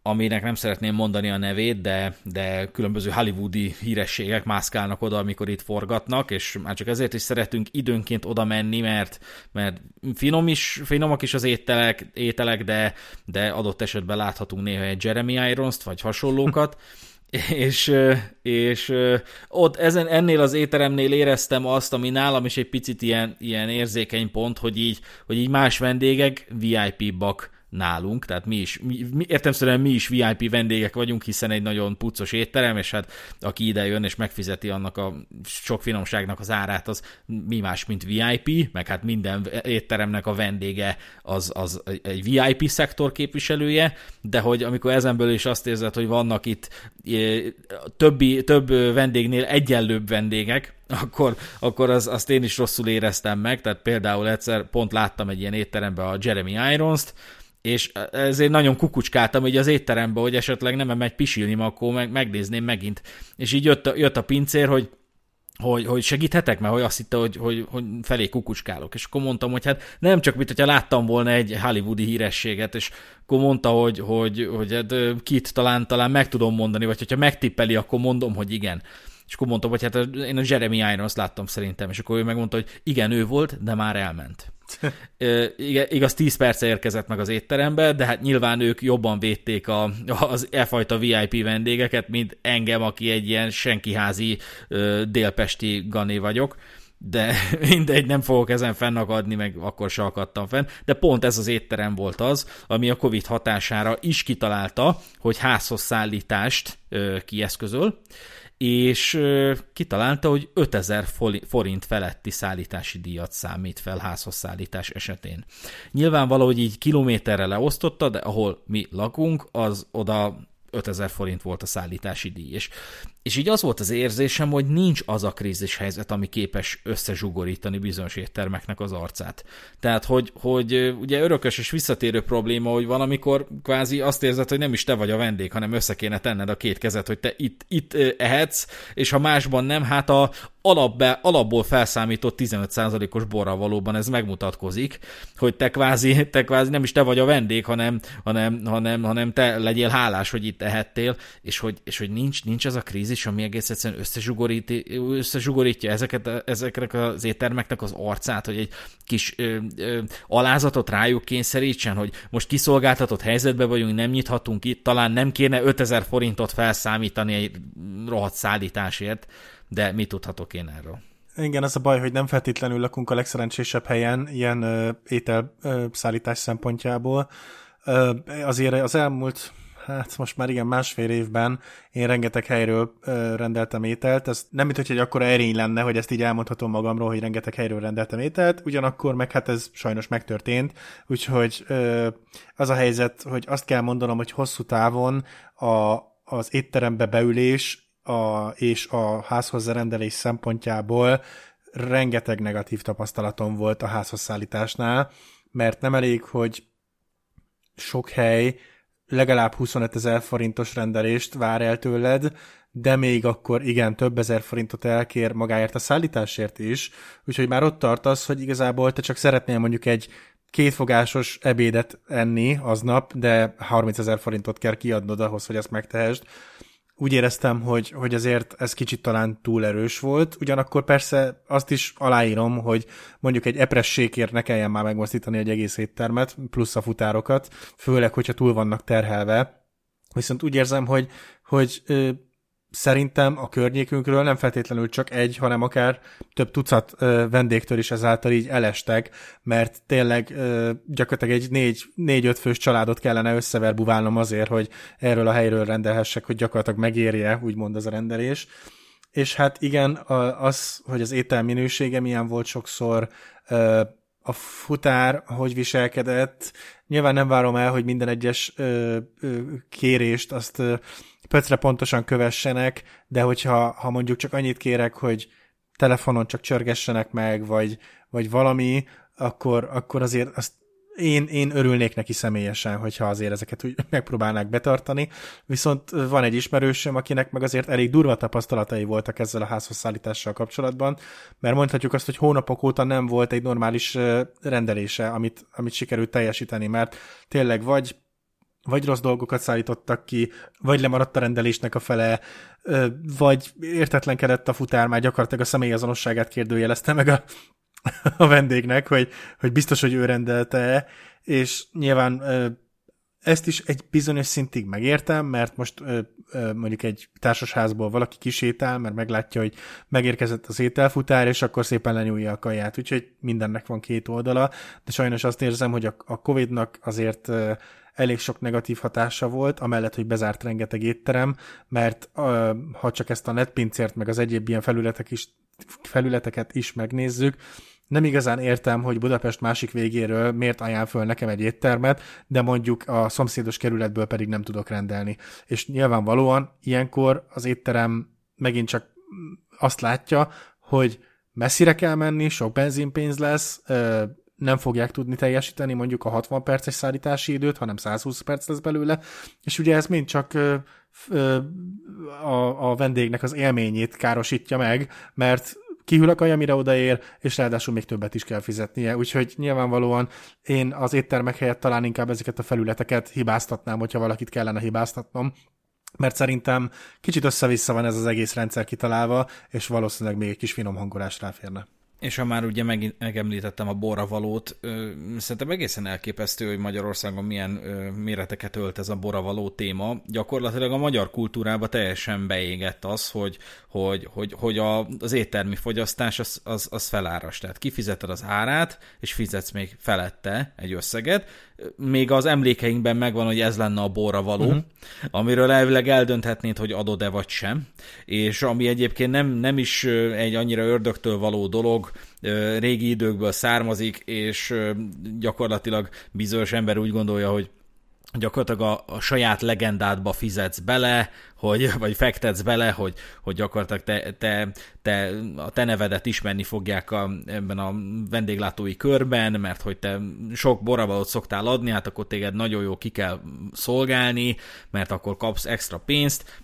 aminek nem szeretném mondani a nevét, de, de különböző hollywoodi hírességek mászkálnak oda, amikor itt forgatnak, és már csak ezért is szeretünk időnként oda menni, mert, mert finom is, finomak is az ételek, ételek de, de adott esetben láthatunk néha egy Jeremy Irons-t, vagy hasonlókat, *laughs* és, és ott ezen, ennél az étteremnél éreztem azt, ami nálam is egy picit ilyen, ilyen érzékeny pont, hogy így, hogy így más vendégek VIP-bak nálunk, tehát mi is, mi, mi, értemszerűen mi is VIP vendégek vagyunk, hiszen egy nagyon puccos étterem, és hát aki ide jön és megfizeti annak a sok finomságnak az árát, az mi más, mint VIP, meg hát minden étteremnek a vendége az, az egy VIP szektor képviselője, de hogy amikor ezenből is azt érzed, hogy vannak itt e, többi, több vendégnél egyenlőbb vendégek, akkor, akkor az, azt én is rosszul éreztem meg, tehát például egyszer pont láttam egy ilyen étteremben a Jeremy Irons-t, és ezért nagyon kukucskáltam hogy az étterembe, hogy esetleg nem megy pisilni, akkor meg, megnézném megint. És így jött a, jött a pincér, hogy hogy, hogy segíthetek, mert hogy azt hitte, hogy, hogy, hogy felé kukucskálok. És akkor mondtam, hogy hát nem csak, mint hogyha láttam volna egy hollywoodi hírességet, és akkor mondta, hogy, hogy, hogy hát kit talán, talán meg tudom mondani, vagy hogyha megtippeli, akkor mondom, hogy igen. És akkor mondtam, hogy hát én a Jeremy Irons láttam szerintem, és akkor ő megmondta, hogy igen, ő volt, de már elment. *laughs* Igaz, 10 perce érkezett meg az étterembe, de hát nyilván ők jobban védték a, az e fajta VIP vendégeket, mint engem, aki egy ilyen senkiházi délpesti gané vagyok. De *laughs* mindegy, nem fogok ezen fennakadni, meg akkor se akadtam fenn, de pont ez az étterem volt az, ami a Covid hatására is kitalálta, hogy házhoz szállítást ö, kieszközöl, és kitalálta, hogy 5000 forint feletti szállítási díjat számít fel házhoz szállítás esetén. Nyilván valahogy így kilométerre leosztotta, de ahol mi lakunk, az oda 5000 forint volt a szállítási díj. És és így az volt az érzésem, hogy nincs az a krízis helyzet, ami képes összezsugorítani bizonyos éttermeknek az arcát. Tehát, hogy, hogy ugye örökös és visszatérő probléma, hogy van, amikor kvázi azt érzed, hogy nem is te vagy a vendég, hanem össze kéne tenned a két kezet, hogy te itt, itt ehetsz, és ha másban nem, hát a alapbe, alapból felszámított 15%-os borra valóban ez megmutatkozik, hogy te kvázi, te kvázi nem is te vagy a vendég, hanem, hanem, hanem, hanem te legyél hálás, hogy itt ehettél, és hogy, és hogy nincs, nincs ez a krízis, is, ami egész egyszerűen összezsugorítja ezeket, ezeknek az éttermeknek az arcát, hogy egy kis ö, ö, alázatot rájuk kényszerítsen, hogy most kiszolgáltatott helyzetben vagyunk, nem nyithatunk itt, talán nem kéne 5000 forintot felszámítani egy rohadt szállításért, de mit tudhatok én erről? Igen, az a baj, hogy nem feltétlenül lakunk a legszerencsésebb helyen, ilyen ö, étel ö, szállítás szempontjából. Ö, azért az elmúlt hát most már igen, másfél évben én rengeteg helyről ö, rendeltem ételt. Ez nem mint hogy egy akkora erény lenne, hogy ezt így elmondhatom magamról, hogy rengeteg helyről rendeltem ételt, ugyanakkor meg hát ez sajnos megtörtént, úgyhogy ö, az a helyzet, hogy azt kell mondanom, hogy hosszú távon a, az étterembe beülés a, és a házhoz rendelés szempontjából rengeteg negatív tapasztalatom volt a házhoz szállításnál, mert nem elég, hogy sok hely legalább 25 ezer forintos rendelést vár el tőled, de még akkor igen, több ezer forintot elkér magáért a szállításért is, úgyhogy már ott tartasz, hogy igazából te csak szeretnél mondjuk egy kétfogásos ebédet enni aznap, de 30 ezer forintot kell kiadnod ahhoz, hogy ezt megtehesd úgy éreztem, hogy, hogy azért ez kicsit talán túl erős volt, ugyanakkor persze azt is aláírom, hogy mondjuk egy epressékért ne kelljen már megmozdítani egy egész éttermet, plusz a futárokat, főleg, hogyha túl vannak terhelve. Viszont úgy érzem, hogy, hogy szerintem a környékünkről nem feltétlenül csak egy, hanem akár több tucat ö, vendégtől is ezáltal így elestek, mert tényleg ö, gyakorlatilag egy négy, négy-öt fős családot kellene összeverbuválnom azért, hogy erről a helyről rendelhessek, hogy gyakorlatilag megérje, úgymond ez a rendelés. És hát igen, az, hogy az étel minősége milyen volt sokszor, ö, a futár hogy viselkedett, nyilván nem várom el, hogy minden egyes ö, ö, kérést azt ö, pöcre pontosan kövessenek, de hogyha ha mondjuk csak annyit kérek, hogy telefonon csak csörgessenek meg, vagy, vagy valami, akkor, akkor azért azt én, én örülnék neki személyesen, hogyha azért ezeket úgy *laughs* megpróbálnák betartani, viszont van egy ismerősöm, akinek meg azért elég durva tapasztalatai voltak ezzel a házhozszállítással kapcsolatban, mert mondhatjuk azt, hogy hónapok óta nem volt egy normális rendelése, amit, amit sikerült teljesíteni, mert tényleg vagy vagy rossz dolgokat szállítottak ki, vagy lemaradt a rendelésnek a fele, vagy értetlenkedett a futár, már gyakorlatilag a személyazonosságát kérdőjelezte meg a, *laughs* a vendégnek, hogy, hogy biztos, hogy ő rendelte, és nyilván ezt is egy bizonyos szintig megértem, mert most mondjuk egy társasházból valaki kisétál, mert meglátja, hogy megérkezett az ételfutár, és akkor szépen lenyúlja a kaját, úgyhogy mindennek van két oldala, de sajnos azt érzem, hogy a, a Covid-nak azért elég sok negatív hatása volt, amellett, hogy bezárt rengeteg étterem, mert ha csak ezt a netpincért, meg az egyéb ilyen felületek is, felületeket is megnézzük, nem igazán értem, hogy Budapest másik végéről miért ajánl föl nekem egy éttermet, de mondjuk a szomszédos kerületből pedig nem tudok rendelni. És nyilvánvalóan ilyenkor az étterem megint csak azt látja, hogy messzire kell menni, sok benzinpénz lesz, nem fogják tudni teljesíteni mondjuk a 60 perces szállítási időt, hanem 120 perc lesz belőle, és ugye ez mind csak a, a vendégnek az élményét károsítja meg, mert kihűl a kaja, mire odaér, és ráadásul még többet is kell fizetnie. Úgyhogy nyilvánvalóan én az éttermek helyett talán inkább ezeket a felületeket hibáztatnám, hogyha valakit kellene hibáztatnom, mert szerintem kicsit össze-vissza van ez az egész rendszer kitalálva, és valószínűleg még egy kis finom hangolás ráférne. És ha már ugye meg, megemlítettem a boravalót, ö, szerintem egészen elképesztő, hogy Magyarországon milyen ö, méreteket ölt ez a boravaló téma. Gyakorlatilag a magyar kultúrába teljesen beégett az, hogy, hogy, hogy, hogy a, az éttermi fogyasztás az, az, az feláras. Tehát kifizeted az árát, és fizetsz még felette egy összeget. Még az emlékeinkben megvan, hogy ez lenne a boravaló, uh-huh. amiről elvileg eldönthetnéd, hogy adod-e vagy sem. És ami egyébként nem, nem is egy annyira ördögtől való dolog, régi időkből származik, és gyakorlatilag bizonyos ember úgy gondolja, hogy gyakorlatilag a, a saját legendádba fizetsz bele, hogy, vagy fektetsz bele, hogy, hogy gyakorlatilag te, te, te, a te nevedet ismerni fogják a, ebben a vendéglátói körben, mert hogy te sok boravalót szoktál adni, hát akkor téged nagyon jó ki kell szolgálni, mert akkor kapsz extra pénzt.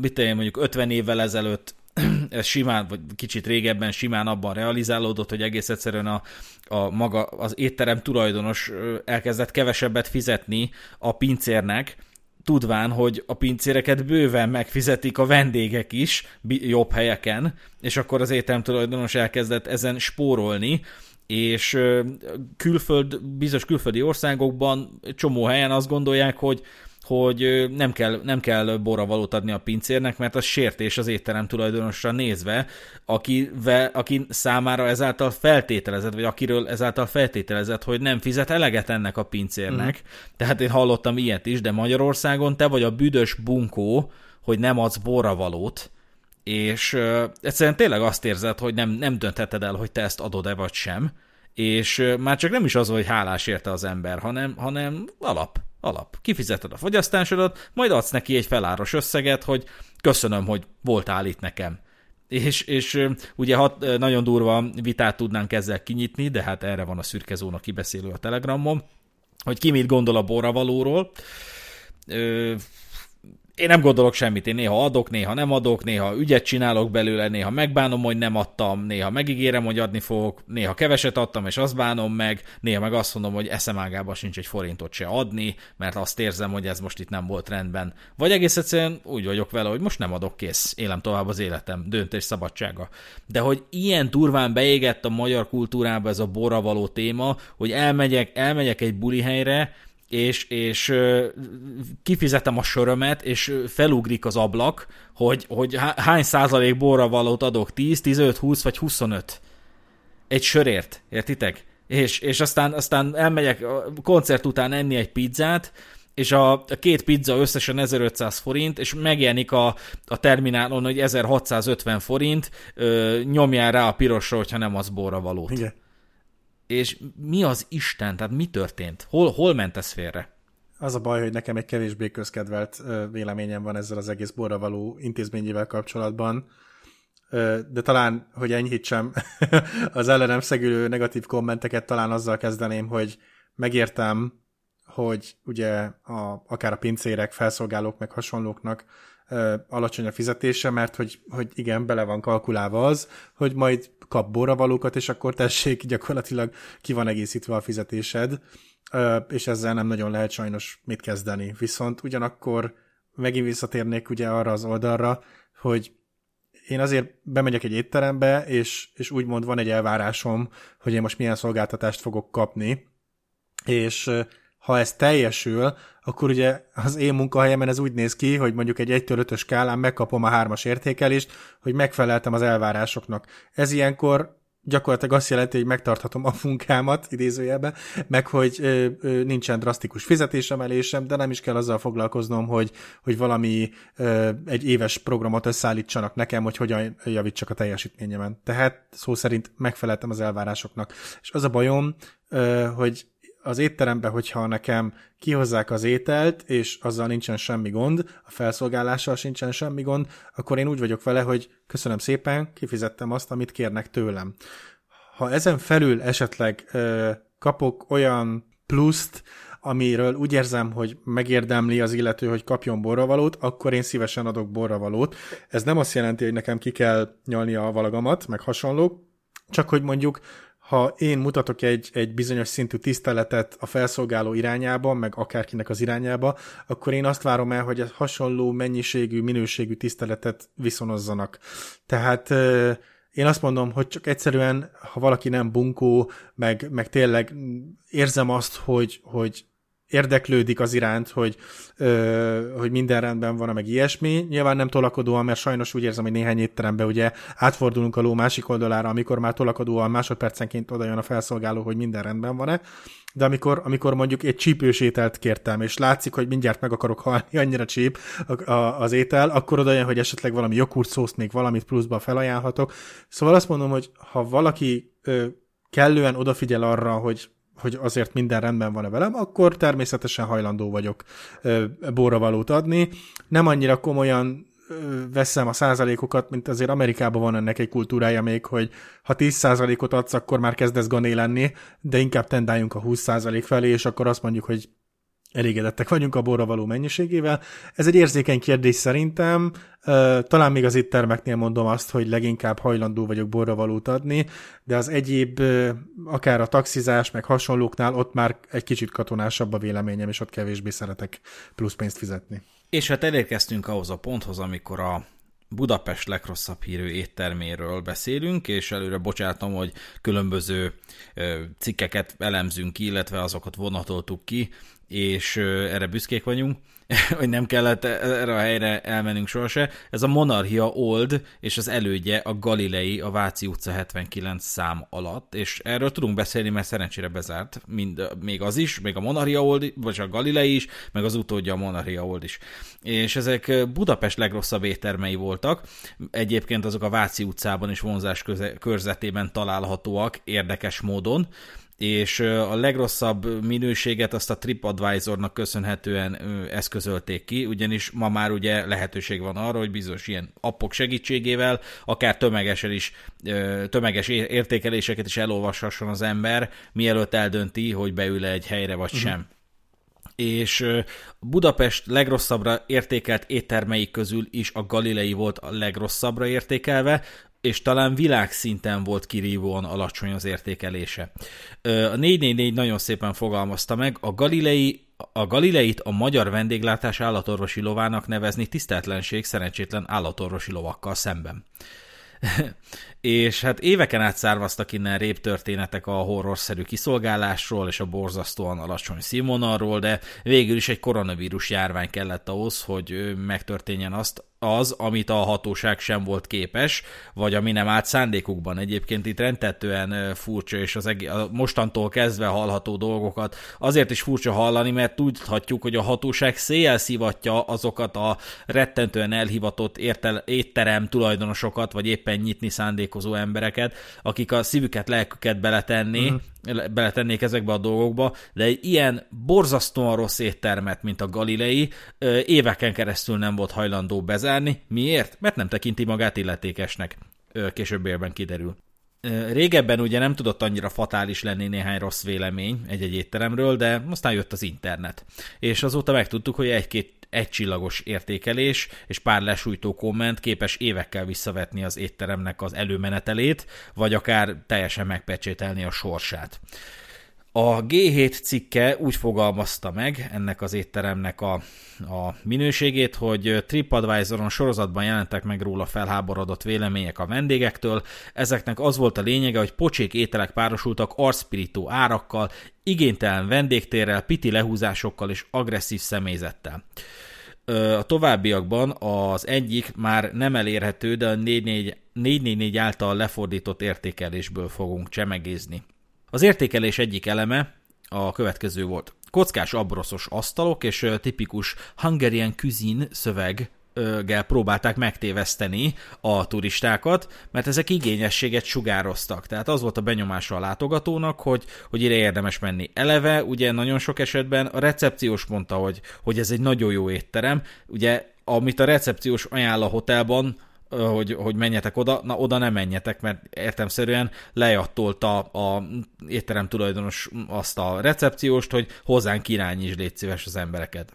Mit tudom, mondjuk 50 évvel ezelőtt *clears throat* ez simán, vagy kicsit régebben simán abban realizálódott, hogy egész egyszerűen a, a maga, az étterem tulajdonos elkezdett kevesebbet fizetni a pincérnek, tudván, hogy a pincéreket bőven megfizetik a vendégek is jobb helyeken, és akkor az étterem tulajdonos elkezdett ezen spórolni, és külföld, bizonyos külföldi országokban csomó helyen azt gondolják, hogy hogy nem kell, nem kell boravalót adni a pincérnek, mert az sértés az étterem tulajdonosra nézve, aki, aki számára ezáltal feltételezett, vagy akiről ezáltal feltételezett, hogy nem fizet eleget ennek a pincérnek. Mm. Tehát én hallottam ilyet is, de Magyarországon te vagy a büdös bunkó, hogy nem adsz boravalót, és uh, egyszerűen tényleg azt érzed, hogy nem, nem döntheted el, hogy te ezt adod-e vagy sem, és uh, már csak nem is az, hogy hálás érte az ember, hanem, hanem alap alap. Kifizeted a fogyasztásodat, majd adsz neki egy feláros összeget, hogy köszönöm, hogy voltál itt nekem. És, és ugye hat, nagyon durva vitát tudnánk ezzel kinyitni, de hát erre van a szürke zóna kibeszélő a Telegramon, hogy ki mit gondol a borravalóról én nem gondolok semmit, én néha adok, néha nem adok, néha ügyet csinálok belőle, néha megbánom, hogy nem adtam, néha megígérem, hogy adni fogok, néha keveset adtam, és azt bánom meg, néha meg azt mondom, hogy eszemágában sincs egy forintot se adni, mert azt érzem, hogy ez most itt nem volt rendben. Vagy egész egyszerűen úgy vagyok vele, hogy most nem adok kész, élem tovább az életem, döntés szabadsága. De hogy ilyen durván beégett a magyar kultúrába ez a borra való téma, hogy elmegyek, elmegyek egy buli helyre, és, és kifizetem a sörömet, és felugrik az ablak, hogy, hogy hány százalék borra valót adok, 10, 15, 20 vagy 25 egy sörért, értitek? És, és aztán, aztán elmegyek a koncert után enni egy pizzát, és a, a két pizza összesen 1500 forint, és megjelenik a, a terminálon, hogy 1650 forint, ö, nyomjál rá a pirosra, hogyha nem az borra valót. Igen és mi az Isten, tehát mi történt? Hol, hol ment ez félre? Az a baj, hogy nekem egy kevésbé közkedvelt véleményem van ezzel az egész borra való intézményével kapcsolatban. de talán, hogy enyhítsem *laughs* az ellenem szegülő negatív kommenteket, talán azzal kezdeném, hogy megértem, hogy ugye a, akár a pincérek, felszolgálók, meg hasonlóknak alacsony a fizetése, mert hogy, hogy igen, bele van kalkulálva az, hogy majd kap borravalókat, és akkor tessék, gyakorlatilag ki van egészítve a fizetésed, és ezzel nem nagyon lehet sajnos mit kezdeni. Viszont ugyanakkor megint visszatérnék ugye arra az oldalra, hogy én azért bemegyek egy étterembe, és, és úgymond van egy elvárásom, hogy én most milyen szolgáltatást fogok kapni, és ha ez teljesül, akkor ugye az én munkahelyemen ez úgy néz ki, hogy mondjuk egy 1 5 skálán megkapom a hármas értékelést, hogy megfeleltem az elvárásoknak. Ez ilyenkor gyakorlatilag azt jelenti, hogy megtarthatom a munkámat, idézőjelben, meg hogy ö, ö, nincsen drasztikus fizetésemelésem, de nem is kell azzal foglalkoznom, hogy, hogy valami ö, egy éves programot összeállítsanak nekem, hogy hogyan javítsak a teljesítményemen. Tehát szó szerint megfeleltem az elvárásoknak. És az a bajom, ö, hogy az étterembe, hogyha nekem kihozzák az ételt, és azzal nincsen semmi gond, a felszolgálással sincsen semmi gond, akkor én úgy vagyok vele, hogy köszönöm szépen, kifizettem azt, amit kérnek tőlem. Ha ezen felül esetleg ö, kapok olyan pluszt, amiről úgy érzem, hogy megérdemli az illető, hogy kapjon borravalót, akkor én szívesen adok borravalót. Ez nem azt jelenti, hogy nekem ki kell nyalni a valagamat, meg hasonlók, csak hogy mondjuk ha én mutatok egy, egy bizonyos szintű tiszteletet a felszolgáló irányába, meg akárkinek az irányába, akkor én azt várom el, hogy hasonló mennyiségű, minőségű tiszteletet viszonozzanak. Tehát én azt mondom, hogy csak egyszerűen, ha valaki nem bunkó, meg, meg tényleg érzem azt, hogy, hogy érdeklődik az iránt, hogy, ö, hogy minden rendben van, meg ilyesmi. Nyilván nem tolakodóan, mert sajnos úgy érzem, hogy néhány étteremben ugye átfordulunk a ló másik oldalára, amikor már tolakodóan másodpercenként oda jön a felszolgáló, hogy minden rendben van-e. De amikor, amikor mondjuk egy csípős ételt kértem, és látszik, hogy mindjárt meg akarok halni, annyira csíp az étel, akkor oda jön, hogy esetleg valami joghurt még valamit pluszba felajánlhatok. Szóval azt mondom, hogy ha valaki ö, kellően odafigyel arra, hogy hogy azért minden rendben van-e velem, akkor természetesen hajlandó vagyok bóravalót adni. Nem annyira komolyan veszem a százalékokat, mint azért Amerikában van ennek egy kultúrája még, hogy ha 10 százalékot adsz, akkor már kezdesz gané lenni, de inkább tendáljunk a 20 százalék felé, és akkor azt mondjuk, hogy elégedettek vagyunk a borra való mennyiségével. Ez egy érzékeny kérdés szerintem, talán még az éttermeknél mondom azt, hogy leginkább hajlandó vagyok borra valót adni, de az egyéb, akár a taxizás, meg hasonlóknál ott már egy kicsit katonásabb a véleményem, és ott kevésbé szeretek plusz pénzt fizetni. És hát elérkeztünk ahhoz a ponthoz, amikor a Budapest legrosszabb hírű étterméről beszélünk, és előre bocsátom, hogy különböző cikkeket elemzünk ki, illetve azokat vonatoltuk ki, és erre büszkék vagyunk, *laughs* hogy nem kellett erre a helyre elmennünk sohasem. Ez a Monarchia Old, és az elődje a Galilei, a Váci utca 79 szám alatt, és erről tudunk beszélni, mert szerencsére bezárt, mind, még az is, még a Monarchia Old, vagy a Galilei is, meg az utódja a Monarchia Old is. És ezek Budapest legrosszabb éttermei voltak, egyébként azok a Váci utcában és vonzás körzetében találhatóak érdekes módon, és a legrosszabb minőséget azt a TripAdvisornak köszönhetően eszközölték ki, ugyanis ma már ugye lehetőség van arra, hogy bizonyos ilyen appok segítségével, akár tömegesen is, tömeges értékeléseket is elolvashasson az ember, mielőtt eldönti, hogy beül egy helyre vagy uh-huh. sem és Budapest legrosszabbra értékelt éttermei közül is a Galilei volt a legrosszabbra értékelve, és talán világszinten volt kirívóan alacsony az értékelése. A 444 nagyon szépen fogalmazta meg, a Galilei a Galileit a magyar vendéglátás állatorvosi lovának nevezni tiszteltlenség szerencsétlen állatorvosi lovakkal szemben. *laughs* és hát éveken át származtak innen rép történetek a horrorszerű kiszolgálásról és a borzasztóan alacsony színvonalról, de végül is egy koronavírus járvány kellett ahhoz, hogy megtörténjen azt, az, amit a hatóság sem volt képes, vagy ami nem állt szándékukban. Egyébként itt rendtetően furcsa, és az egész, a mostantól kezdve hallható dolgokat azért is furcsa hallani, mert tudhatjuk, hogy a hatóság széjjel szivatja azokat a rettentően elhivatott értel, étterem tulajdonosokat, vagy éppen nyitni szándékozó embereket, akik a szívüket, lelküket beletenni, uh-huh beletennék ezekbe a dolgokba, de egy ilyen borzasztóan rossz éttermet, mint a Galilei, éveken keresztül nem volt hajlandó bezárni. Miért? Mert nem tekinti magát illetékesnek. későbbiekben kiderül. Régebben ugye nem tudott annyira fatális lenni néhány rossz vélemény egy-egy étteremről, de aztán jött az internet. És azóta megtudtuk, hogy egy-két egycsillagos értékelés és pár lesújtó komment képes évekkel visszavetni az étteremnek az előmenetelét, vagy akár teljesen megpecsételni a sorsát. A G7 cikke úgy fogalmazta meg ennek az étteremnek a, a minőségét, hogy TripAdvisoron sorozatban jelentek meg róla felháborodott vélemények a vendégektől. Ezeknek az volt a lényege, hogy pocsék ételek párosultak arszpirító árakkal, igénytelen vendégtérrel, piti lehúzásokkal és agresszív személyzettel. A továbbiakban az egyik már nem elérhető, de a 444 által lefordított értékelésből fogunk csemegézni. Az értékelés egyik eleme a következő volt. Kockás abroszos asztalok és tipikus Hungarian cuisine szöveg gel próbálták megtéveszteni a turistákat, mert ezek igényességet sugároztak. Tehát az volt a benyomása a látogatónak, hogy, hogy ide érdemes menni. Eleve, ugye nagyon sok esetben a recepciós mondta, hogy, hogy ez egy nagyon jó étterem. Ugye, amit a recepciós ajánl a hotelban, hogy, hogy menjetek oda, na oda nem menjetek, mert értemszerűen lejattolta a étterem tulajdonos azt a recepcióst, hogy hozzánk irányíts, légy szíves az embereket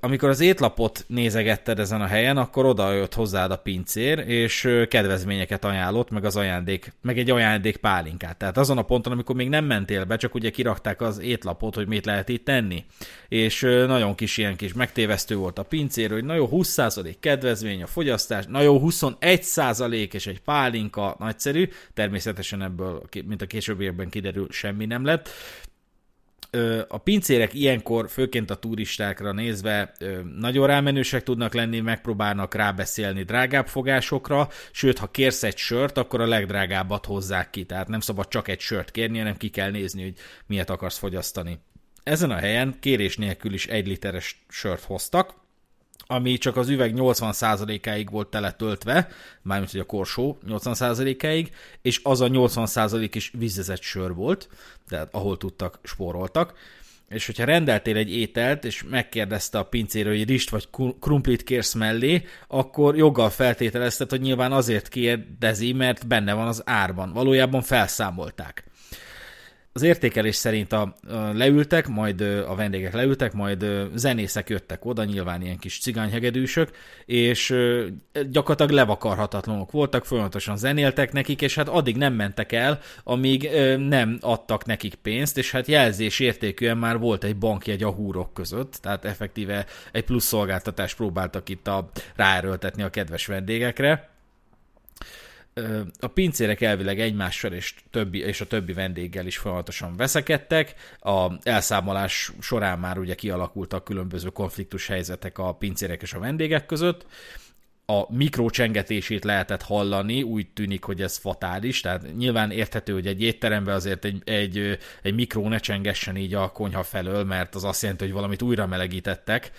amikor az étlapot nézegetted ezen a helyen, akkor oda jött hozzád a pincér, és kedvezményeket ajánlott, meg az ajándék, meg egy ajándék pálinkát. Tehát azon a ponton, amikor még nem mentél be, csak ugye kirakták az étlapot, hogy mit lehet itt tenni. És nagyon kis ilyen kis megtévesztő volt a pincér, hogy na jó, 20% kedvezmény a fogyasztás, na jó, 21% és egy pálinka, nagyszerű. Természetesen ebből, mint a későbbiekben kiderül, semmi nem lett a pincérek ilyenkor, főként a turistákra nézve, nagyon rámenősek tudnak lenni, megpróbálnak rábeszélni drágább fogásokra, sőt, ha kérsz egy sört, akkor a legdrágábbat hozzák ki, tehát nem szabad csak egy sört kérni, hanem ki kell nézni, hogy miért akarsz fogyasztani. Ezen a helyen kérés nélkül is egy literes sört hoztak, ami csak az üveg 80%-áig volt teletöltve, mármint hogy a korsó 80%-áig, és az a 80% is vízezett sör volt, tehát ahol tudtak, spóroltak. És hogyha rendeltél egy ételt, és megkérdezte a pincér, hogy rist vagy krumplit kérsz mellé, akkor joggal feltételezted, hogy nyilván azért kérdezi, mert benne van az árban. Valójában felszámolták az értékelés szerint a, a leültek, majd a vendégek leültek, majd zenészek jöttek oda, nyilván ilyen kis cigányhegedűsök, és gyakorlatilag levakarhatatlanok voltak, folyamatosan zenéltek nekik, és hát addig nem mentek el, amíg nem adtak nekik pénzt, és hát jelzés értékűen már volt egy bankjegy a húrok között, tehát effektíve egy plusz szolgáltatást próbáltak itt a, ráerőltetni a kedves vendégekre a pincérek elvileg egymással és, többi, és a többi vendéggel is folyamatosan veszekedtek. A elszámolás során már ugye kialakultak különböző konfliktus helyzetek a pincérek és a vendégek között. A mikrocsengetését lehetett hallani, úgy tűnik, hogy ez fatális, tehát nyilván érthető, hogy egy étteremben azért egy, egy, egy mikró ne csengessen így a konyha felől, mert az azt jelenti, hogy valamit újra melegítettek,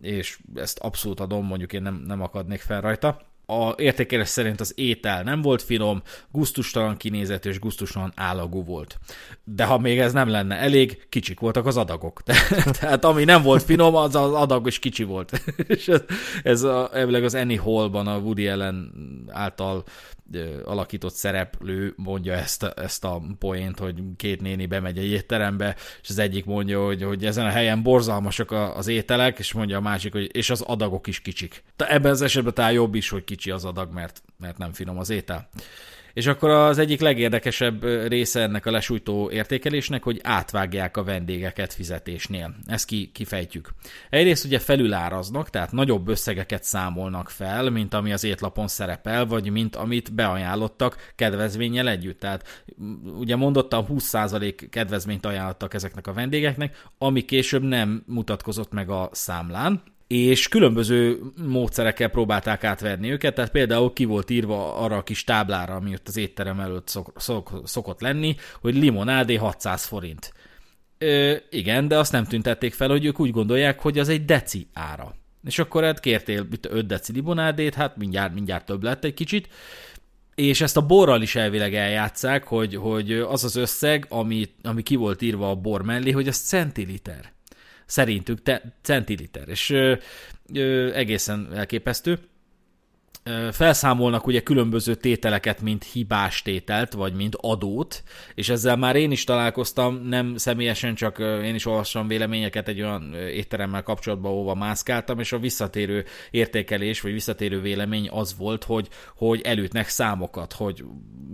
és ezt abszolút adom, mondjuk én nem, nem akadnék fel rajta a értékelés szerint az étel nem volt finom, guztustalan kinézet és guztustalan állagú volt. De ha még ez nem lenne elég, kicsik voltak az adagok. *laughs* Tehát ami nem volt finom, az az adag is kicsi volt. *laughs* és ez, ez a, az Annie Hall-ban a Woody Allen által alakított szereplő mondja ezt, ezt a poént, hogy két néni bemegy egy étterembe, és az egyik mondja, hogy, hogy ezen a helyen borzalmasak az ételek, és mondja a másik, hogy és az adagok is kicsik. De ebben az esetben talán jobb is, hogy kicsi az adag, mert, mert nem finom az étel. És akkor az egyik legérdekesebb része ennek a lesújtó értékelésnek, hogy átvágják a vendégeket fizetésnél. Ezt ki, kifejtjük. Egyrészt ugye felüláraznak, tehát nagyobb összegeket számolnak fel, mint ami az étlapon szerepel, vagy mint amit beajánlottak kedvezménnyel együtt. Tehát ugye mondottam, 20% kedvezményt ajánlottak ezeknek a vendégeknek, ami később nem mutatkozott meg a számlán, és különböző módszerekkel próbálták átverni őket, tehát például ki volt írva arra a kis táblára, ami ott az étterem előtt szok, szok, szokott lenni, hogy limonádé 600 forint. Ö, igen, de azt nem tüntették fel, hogy ők úgy gondolják, hogy az egy deci ára. És akkor hát kértél 5 deci limonádét, hát mindjárt, mindjárt több lett egy kicsit, és ezt a borral is elvileg eljátszák, hogy, hogy az az összeg, ami, ami ki volt írva a bor mellé, hogy az centiliter szerintük te, centiliter, és ö, ö, egészen elképesztő. Felszámolnak ugye különböző tételeket, mint hibás tételt, vagy mint adót, és ezzel már én is találkoztam, nem személyesen, csak én is olvastam véleményeket egy olyan étteremmel kapcsolatban, ahova mászkáltam, és a visszatérő értékelés, vagy visszatérő vélemény az volt, hogy, hogy előtnek számokat, hogy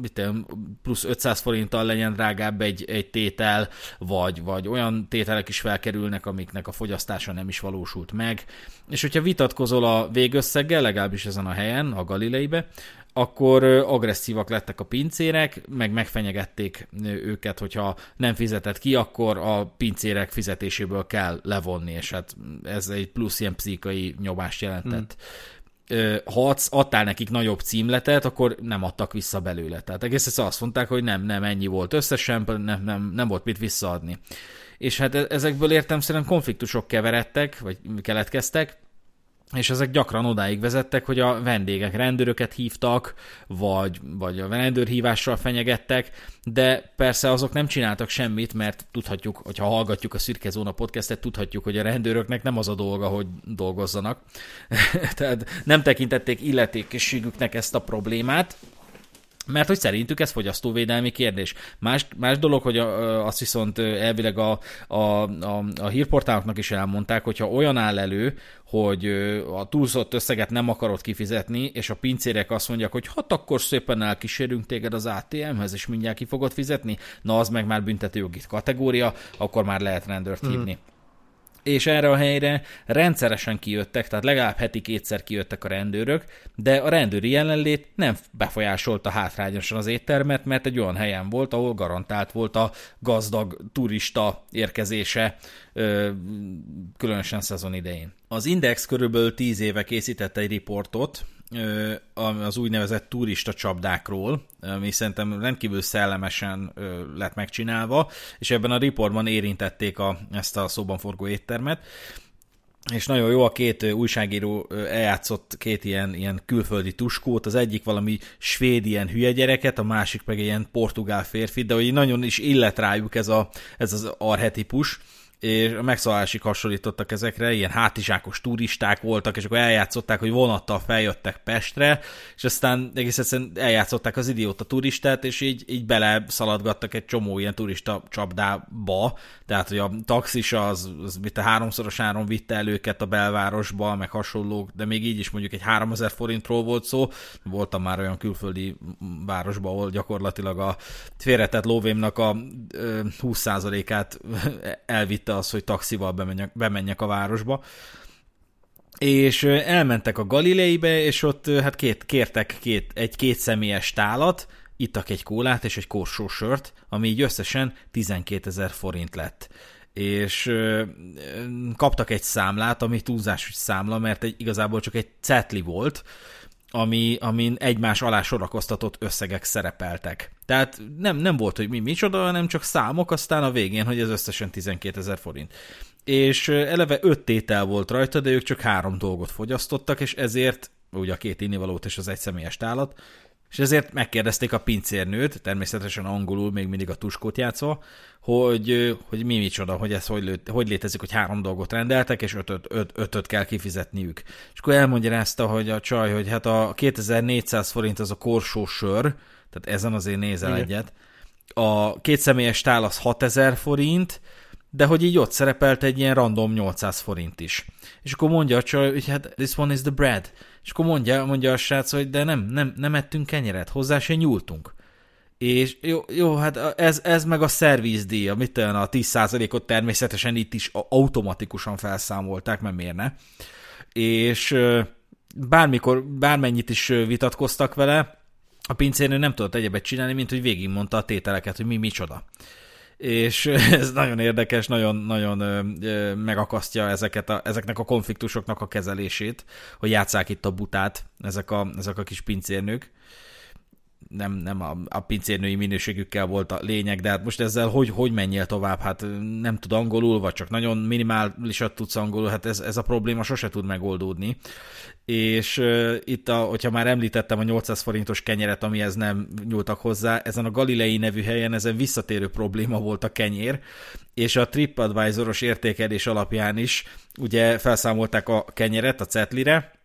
mit tudom, plusz 500 forinttal legyen drágább egy, egy tétel, vagy, vagy olyan tételek is felkerülnek, amiknek a fogyasztása nem is valósult meg, és hogyha vitatkozol a végösszeggel, legalábbis ezen a helyen, a Galileibe, akkor agresszívak lettek a pincérek, meg megfenyegették őket, hogyha nem fizetett ki, akkor a pincérek fizetéséből kell levonni, és hát ez egy plusz ilyen pszichai nyomás jelentett. Hmm. Ha adtál nekik nagyobb címletet, akkor nem adtak vissza belőle. Tehát egész azt mondták, hogy nem, nem ennyi volt összesen, nem, nem, nem volt mit visszaadni és hát e- ezekből értem szerint konfliktusok keveredtek, vagy keletkeztek, és ezek gyakran odáig vezettek, hogy a vendégek rendőröket hívtak, vagy, vagy a rendőrhívással fenyegettek, de persze azok nem csináltak semmit, mert tudhatjuk, hogyha hallgatjuk a Szürke Zóna podcastet, tudhatjuk, hogy a rendőröknek nem az a dolga, hogy dolgozzanak. *laughs* Tehát nem tekintették illetékességüknek ezt a problémát, mert hogy szerintük ez fogyasztóvédelmi kérdés. Más, más dolog, hogy a, azt viszont elvileg a, a, a, a hírportáloknak is elmondták, hogyha olyan áll elő, hogy a túlzott összeget nem akarod kifizetni, és a pincérek azt mondják, hogy hát akkor szépen elkísérünk téged az ATM-hez, és mindjárt ki fogod fizetni, na az meg már büntetőjogi kategória, akkor már lehet rendőrt hívni. Mm és erre a helyre rendszeresen kijöttek, tehát legalább heti kétszer kijöttek a rendőrök, de a rendőri jelenlét nem befolyásolta hátrányosan az éttermet, mert egy olyan helyen volt, ahol garantált volt a gazdag turista érkezése, különösen szezon idején. Az Index körülbelül 10 éve készített egy riportot, az úgynevezett turista csapdákról, ami szerintem rendkívül szellemesen lett megcsinálva, és ebben a riportban érintették a, ezt a szóban forgó éttermet, és nagyon jó, a két újságíró eljátszott két ilyen, ilyen külföldi tuskót, az egyik valami svéd ilyen hülye gyereket, a másik meg ilyen portugál férfi, de hogy nagyon is illet rájuk ez, a, ez az arhetipus, és a megszállásig hasonlítottak ezekre, ilyen hátizsákos turisták voltak, és akkor eljátszották, hogy vonattal feljöttek Pestre, és aztán egész egyszerűen eljátszották az idióta turistát, és így, így bele szaladgattak egy csomó ilyen turista csapdába, tehát hogy a taxis az, az mit a háromszoros áron vitte el őket a belvárosba, meg hasonlók, de még így is mondjuk egy 3000 forintról volt szó, voltam már olyan külföldi városban, ahol gyakorlatilag a félretett lóvémnak a 20%-át *laughs* elvitte az, hogy taxival bemenjek, bemenjek a városba. És elmentek a Galileibe, és ott hát két, kértek két, egy két személyes tálat, ittak egy kólát és egy korsó sört, ami így összesen 12 ezer forint lett. És kaptak egy számlát, ami túlzásos számla, mert egy, igazából csak egy cetli volt, ami, amin egymás alá sorakoztatott összegek szerepeltek. Tehát nem, nem volt, hogy mi micsoda, hanem csak számok, aztán a végén, hogy ez összesen 12 ezer forint. És eleve öt tétel volt rajta, de ők csak három dolgot fogyasztottak, és ezért, ugye a két innivalót és az egy személyes tálat, és ezért megkérdezték a pincérnőt, természetesen angolul még mindig a tuskót játszva, hogy, hogy mi micsoda, hogy ez hogy, hogy létezik, hogy három dolgot rendeltek, és ötöt, öt, ötöt kell kifizetniük. És akkor elmagyarázta, hogy a csaj, hogy hát a 2400 forint az a korsó sör, tehát ezen azért nézel Igen. egyet. A két személyes tál az 6000 forint, de hogy így ott szerepelt egy ilyen random 800 forint is. És akkor mondja a csaj, hogy hát this one is the bread. És akkor mondja, mondja a srác, hogy de nem, nem, nem ettünk kenyeret, hozzá se nyúltunk. És jó, jó hát ez, ez meg a szervizdíja, mit olyan a 10%-ot természetesen itt is automatikusan felszámolták, mert miért ne. És bármikor, bármennyit is vitatkoztak vele, a pincérnő nem tudott egyebet csinálni, mint hogy végigmondta a tételeket, hogy mi micsoda és *laughs* ez nagyon érdekes, nagyon, nagyon megakasztja ezeket a, ezeknek a konfliktusoknak a kezelését, hogy játszák itt a butát ezek a, ezek a kis pincérnők nem, nem a, a pincérnői minőségükkel volt a lényeg, de hát most ezzel hogy, hogy menjél tovább? Hát nem tud angolul, vagy csak nagyon minimálisat tudsz angolul, hát ez, ez a probléma sose tud megoldódni. És uh, itt, a, hogyha már említettem a 800 forintos kenyeret, amihez nem nyúltak hozzá, ezen a Galilei nevű helyen ezen visszatérő probléma volt a kenyér, és a TripAdvisoros értékelés alapján is ugye felszámolták a kenyeret a cetlire,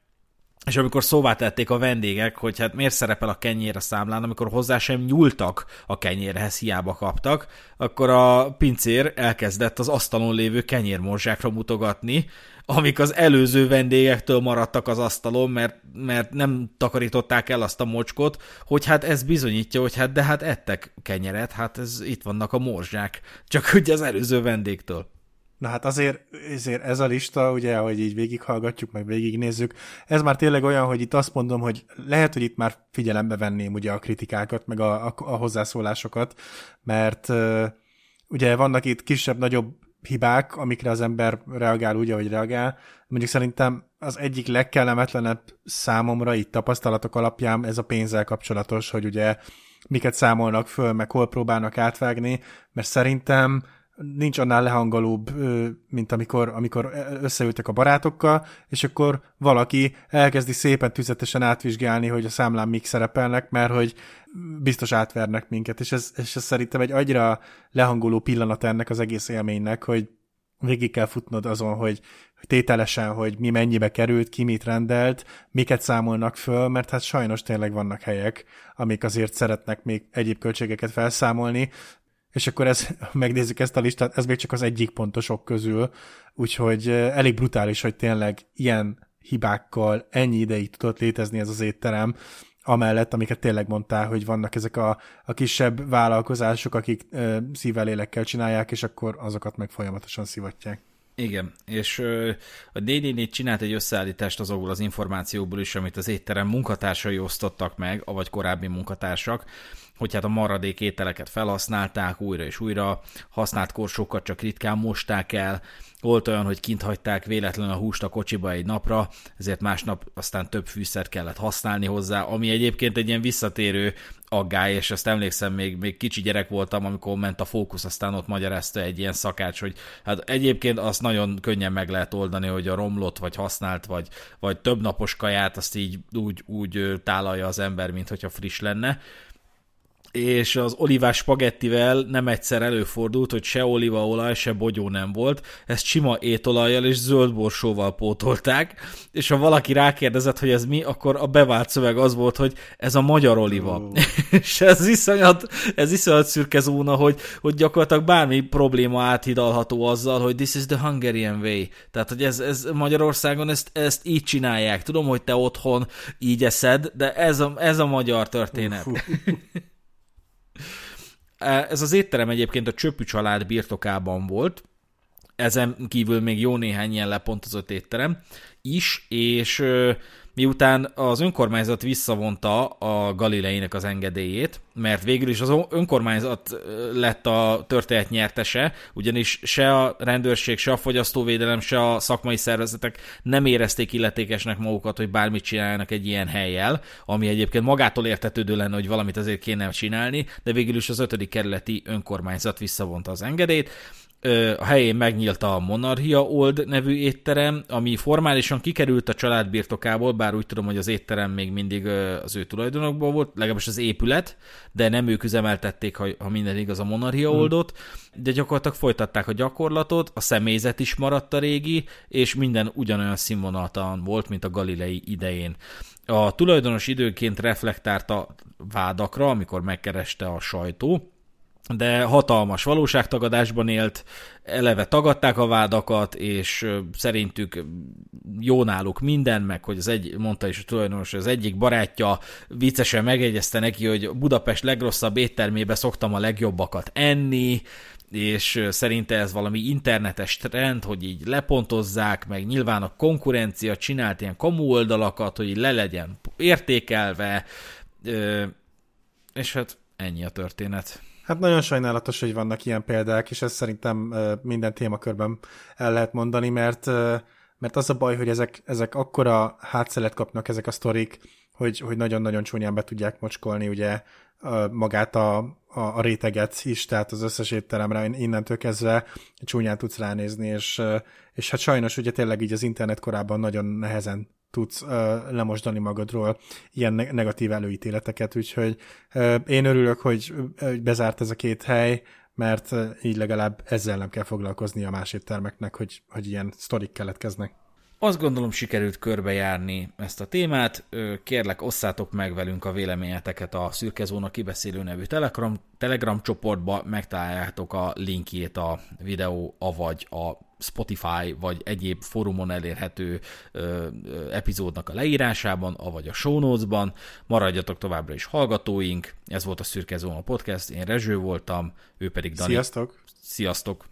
és amikor szóvá tették a vendégek, hogy hát miért szerepel a kenyér a számlán, amikor hozzá sem nyúltak a kenyérhez, hiába kaptak, akkor a pincér elkezdett az asztalon lévő kenyérmorzsákra mutogatni, amik az előző vendégektől maradtak az asztalon, mert, mert nem takarították el azt a mocskot, hogy hát ez bizonyítja, hogy hát de hát ettek kenyeret, hát ez itt vannak a morzsák, csak ugye az előző vendégtől. Na hát azért, azért ez a lista, ugye, hogy így végighallgatjuk, meg végignézzük, ez már tényleg olyan, hogy itt azt mondom, hogy lehet, hogy itt már figyelembe venném ugye a kritikákat, meg a, a, a hozzászólásokat, mert uh, ugye vannak itt kisebb-nagyobb hibák, amikre az ember reagál úgy, ahogy reagál. Mondjuk szerintem az egyik legkellemetlenebb számomra itt tapasztalatok alapján ez a pénzzel kapcsolatos, hogy ugye miket számolnak föl, meg hol próbálnak átvágni, mert szerintem nincs annál lehangolóbb, mint amikor, amikor összeültek a barátokkal, és akkor valaki elkezdi szépen tüzetesen átvizsgálni, hogy a számlán mik szerepelnek, mert hogy biztos átvernek minket, és ez, és ez szerintem egy annyira lehangoló pillanat ennek az egész élménynek, hogy végig kell futnod azon, hogy tételesen, hogy mi mennyibe került, ki mit rendelt, miket számolnak föl, mert hát sajnos tényleg vannak helyek, amik azért szeretnek még egyéb költségeket felszámolni, és akkor ez, *laughs* megnézzük ezt a listát, ez még csak az egyik pontosok közül, úgyhogy elég brutális, hogy tényleg ilyen hibákkal ennyi ideig tudott létezni ez az étterem, amellett, amiket tényleg mondtál, hogy vannak ezek a, a kisebb vállalkozások, akik ö, szívvel lélekkel csinálják, és akkor azokat meg folyamatosan szivatják. Igen, és a DD4 csinált egy összeállítást azokból az információból is, amit az étterem munkatársai osztottak meg, vagy korábbi munkatársak, hogy hát a maradék ételeket felhasználták újra és újra, használt korsókat csak ritkán mosták el, volt olyan, hogy kint hagyták véletlenül a húst a kocsiba egy napra, ezért másnap aztán több fűszert kellett használni hozzá, ami egyébként egy ilyen visszatérő aggály, és ezt emlékszem, még, még kicsi gyerek voltam, amikor ment a fókusz, aztán ott magyarázta egy ilyen szakács, hogy hát egyébként azt nagyon könnyen meg lehet oldani, hogy a romlott, vagy használt, vagy, vagy több napos kaját azt így úgy, úgy tálalja az ember, mint hogyha friss lenne és az olivás spagettivel nem egyszer előfordult, hogy se olívaolaj, se bogyó nem volt, ezt sima étolajjal és zöld borsóval pótolták, és ha valaki rákérdezett, hogy ez mi, akkor a bevált szöveg az volt, hogy ez a magyar oliva. Oh. *laughs* és ez iszonyat, ez iszonyat szürke zóna, hogy, hogy gyakorlatilag bármi probléma áthidalható azzal, hogy this is the Hungarian way. Tehát, hogy ez, ez Magyarországon ezt, ezt így csinálják. Tudom, hogy te otthon így eszed, de ez a, ez a magyar történet. *laughs* Ez az étterem egyébként a Csöpű család birtokában volt, ezen kívül még jó néhány ilyen lepontozott étterem is, és miután az önkormányzat visszavonta a Galileinek az engedélyét, mert végül is az önkormányzat lett a történet nyertese, ugyanis se a rendőrség, se a fogyasztóvédelem, se a szakmai szervezetek nem érezték illetékesnek magukat, hogy bármit csináljanak egy ilyen helyjel, ami egyébként magától értetődő lenne, hogy valamit azért kéne csinálni, de végül is az ötödik kerületi önkormányzat visszavonta az engedélyt, a helyén megnyílt a Monarchia Old nevű étterem, ami formálisan kikerült a család birtokából, bár úgy tudom, hogy az étterem még mindig az ő tulajdonokból volt, legalábbis az épület, de nem ők üzemeltették, ha, ha minden igaz, a Monarchia hmm. Oldot, de gyakorlatilag folytatták a gyakorlatot, a személyzet is maradt a régi, és minden ugyanolyan színvonaltan volt, mint a Galilei idején. A tulajdonos időként reflektálta vádakra, amikor megkereste a sajtó, de hatalmas valóságtagadásban élt, eleve tagadták a vádakat, és szerintük jó náluk minden, meg hogy az egy, mondta is a tulajdonos, az egyik barátja viccesen megegyezte neki, hogy Budapest legrosszabb éttermébe szoktam a legjobbakat enni, és szerinte ez valami internetes trend, hogy így lepontozzák, meg nyilván a konkurencia csinált ilyen kamu oldalakat, hogy le legyen értékelve, és hát ennyi a történet. Hát nagyon sajnálatos, hogy vannak ilyen példák, és ezt szerintem minden témakörben el lehet mondani, mert, mert az a baj, hogy ezek, ezek akkora hátszelet kapnak ezek a sztorik, hogy, hogy nagyon-nagyon csúnyán be tudják mocskolni ugye magát a, a, a réteget is, tehát az összes étteremre innentől kezdve csúnyán tudsz ránézni, és, és hát sajnos ugye tényleg így az internet korában nagyon nehezen tudsz uh, lemosdani magadról ilyen negatív előítéleteket, úgyhogy uh, én örülök, hogy, bezárt ez a két hely, mert így legalább ezzel nem kell foglalkozni a másik termeknek, hogy, hogy ilyen sztorik keletkeznek. Azt gondolom sikerült körbejárni ezt a témát. Kérlek, osszátok meg velünk a véleményeteket a Szürkezóna kibeszélő nevű Telegram, Telegram csoportba, megtaláljátok a linkjét a videó, avagy a Spotify vagy egyéb fórumon elérhető ö, ö, epizódnak a leírásában, avagy a show notes-ban. Maradjatok továbbra is hallgatóink. Ez volt a Szürkezóna podcast, én Rezső voltam, ő pedig Dani. Sziasztok! Sziasztok!